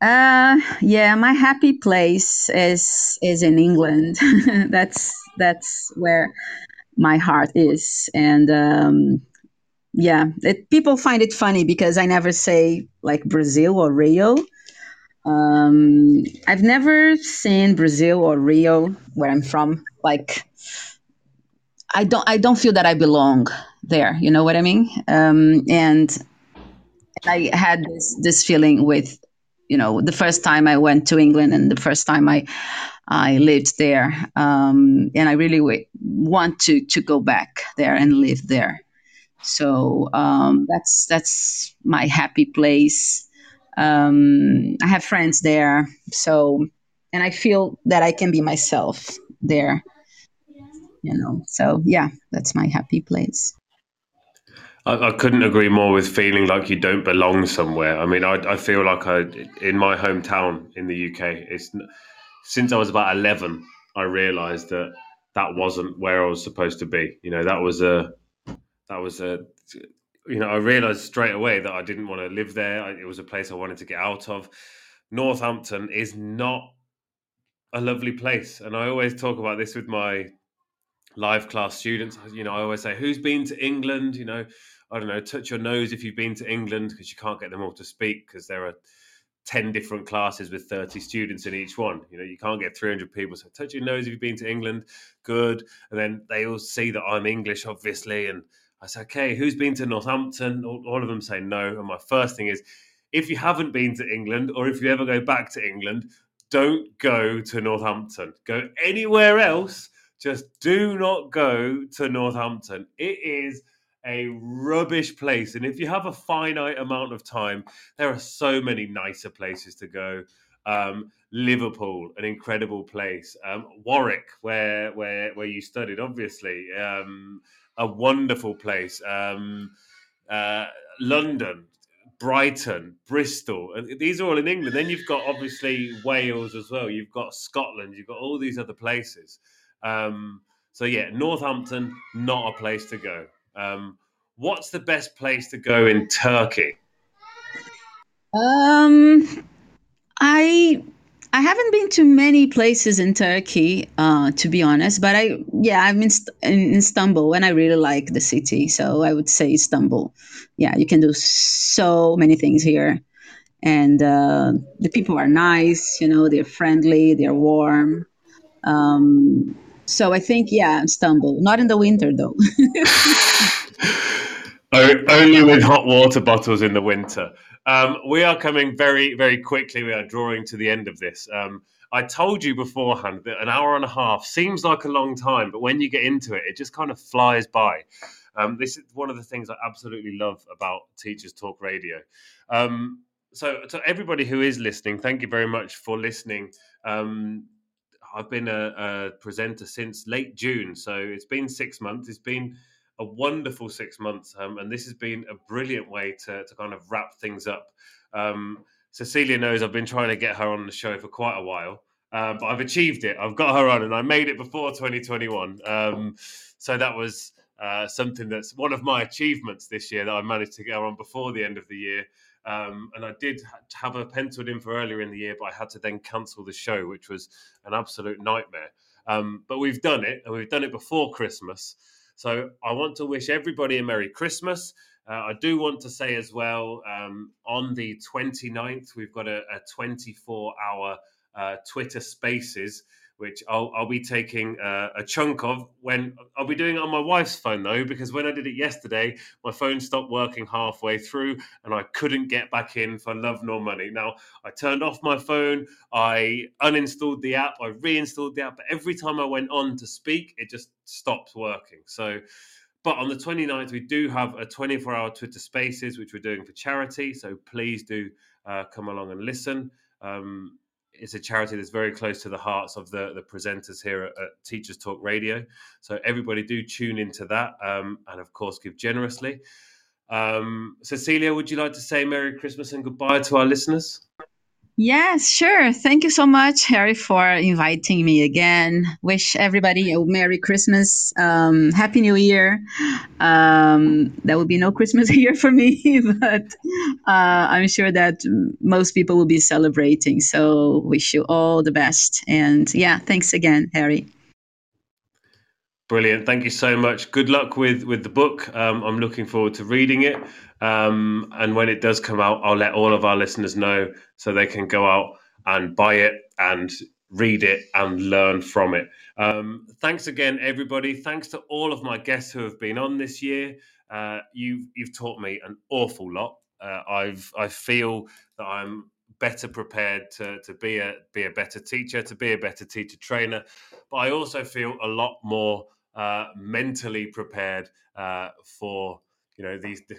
Uh, yeah, my happy place is is in England. that's that's where my heart is, and um, yeah, it, people find it funny because I never say like Brazil or Rio. Um, I've never seen Brazil or Rio, where I'm from. Like, I don't I don't feel that I belong there. You know what I mean? Um, and I had this this feeling with you know the first time I went to England and the first time I I lived there, um, and I really w- want to to go back there and live there. So um, that's that's my happy place. Um, I have friends there, so and I feel that I can be myself there. You know, so yeah, that's my happy place. I, I, couldn't agree more with feeling like you don't belong somewhere. I mean, I, I feel like I in my hometown in the UK. It's since I was about eleven, I realised that that wasn't where I was supposed to be. You know, that was a that was a you know I realised straight away that I didn't want to live there. I, it was a place I wanted to get out of. Northampton is not a lovely place, and I always talk about this with my live class students. You know, I always say, "Who's been to England?" You know, I don't know, touch your nose if you've been to England because you can't get them all to speak because there are 10 different classes with 30 students in each one. You know, you can't get 300 people. So touch your nose if you've been to England. Good. And then they all see that I'm English, obviously. And I say, okay, who's been to Northampton? All, all of them say no. And my first thing is, if you haven't been to England or if you ever go back to England, don't go to Northampton. Go anywhere else. Just do not go to Northampton. It is a rubbish place. And if you have a finite amount of time, there are so many nicer places to go. Um, Liverpool, an incredible place. Um, Warwick, where where where you studied, obviously, um, a wonderful place. Um, uh, London, Brighton, Bristol, and these are all in England. Then you've got obviously Wales as well. You've got Scotland. You've got all these other places. Um, so yeah, Northampton, not a place to go. Um, what's the best place to go in Turkey? Um, I I haven't been to many places in Turkey, uh, to be honest. But I, yeah, I'm in, in Istanbul, and I really like the city. So I would say Istanbul. Yeah, you can do so many things here, and uh, the people are nice. You know, they're friendly, they're warm. Um, so I think, yeah, Istanbul. Not in the winter though. Only with hot water bottles in the winter. Um, we are coming very, very quickly. We are drawing to the end of this. Um, I told you beforehand that an hour and a half seems like a long time, but when you get into it, it just kind of flies by. Um, this is one of the things I absolutely love about Teachers Talk Radio. Um, so, to everybody who is listening, thank you very much for listening. Um, I've been a, a, presenter since late June, so it's been six months. It's been a wonderful six months, um, and this has been a brilliant way to, to kind of wrap things up. Um, Cecilia knows I've been trying to get her on the show for quite a while, uh, but I've achieved it. I've got her on, and I made it before 2021. Um, so that was uh, something that's one of my achievements this year that I managed to get her on before the end of the year. Um, and I did have her penciled in for earlier in the year, but I had to then cancel the show, which was an absolute nightmare. Um, but we've done it, and we've done it before Christmas. So I want to wish everybody a Merry Christmas. Uh, I do want to say as well, um, on the 29th, we've got a, a 24 hour uh, Twitter Spaces which I'll, I'll be taking uh, a chunk of when I'll be doing it on my wife's phone though, because when I did it yesterday, my phone stopped working halfway through and I couldn't get back in for love nor money. Now, I turned off my phone, I uninstalled the app, I reinstalled the app, but every time I went on to speak, it just stopped working. So, but on the 29th, we do have a 24 hour Twitter Spaces, which we're doing for charity. So please do uh, come along and listen. Um, it's a charity that's very close to the hearts of the, the presenters here at, at Teachers Talk Radio. So everybody do tune into that um, and, of course, give generously. Um, Cecilia, would you like to say Merry Christmas and goodbye to our listeners? Yes, sure. Thank you so much, Harry, for inviting me again. Wish everybody a Merry Christmas, um, Happy New Year. Um, there will be no Christmas here for me, but uh, I'm sure that most people will be celebrating. So, wish you all the best. And yeah, thanks again, Harry. Brilliant. Thank you so much. Good luck with with the book. Um, I'm looking forward to reading it. Um, and when it does come out, I'll let all of our listeners know so they can go out and buy it and read it and learn from it. Um, thanks again, everybody. Thanks to all of my guests who have been on this year. Uh, you've you've taught me an awful lot. Uh, I've I feel that I'm better prepared to, to be a be a better teacher, to be a better teacher trainer. But I also feel a lot more uh, mentally prepared uh, for you know these the,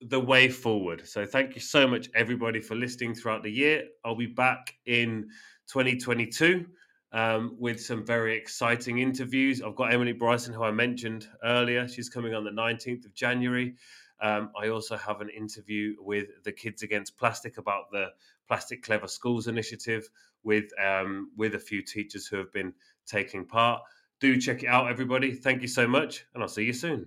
the way forward. So thank you so much everybody for listening throughout the year. I'll be back in 2022 um, with some very exciting interviews. I've got Emily Bryson, who I mentioned earlier. She's coming on the 19th of January. Um, I also have an interview with the Kids Against Plastic about the Plastic Clever Schools initiative with um, with a few teachers who have been taking part. Do check it out, everybody. Thank you so much, and I'll see you soon.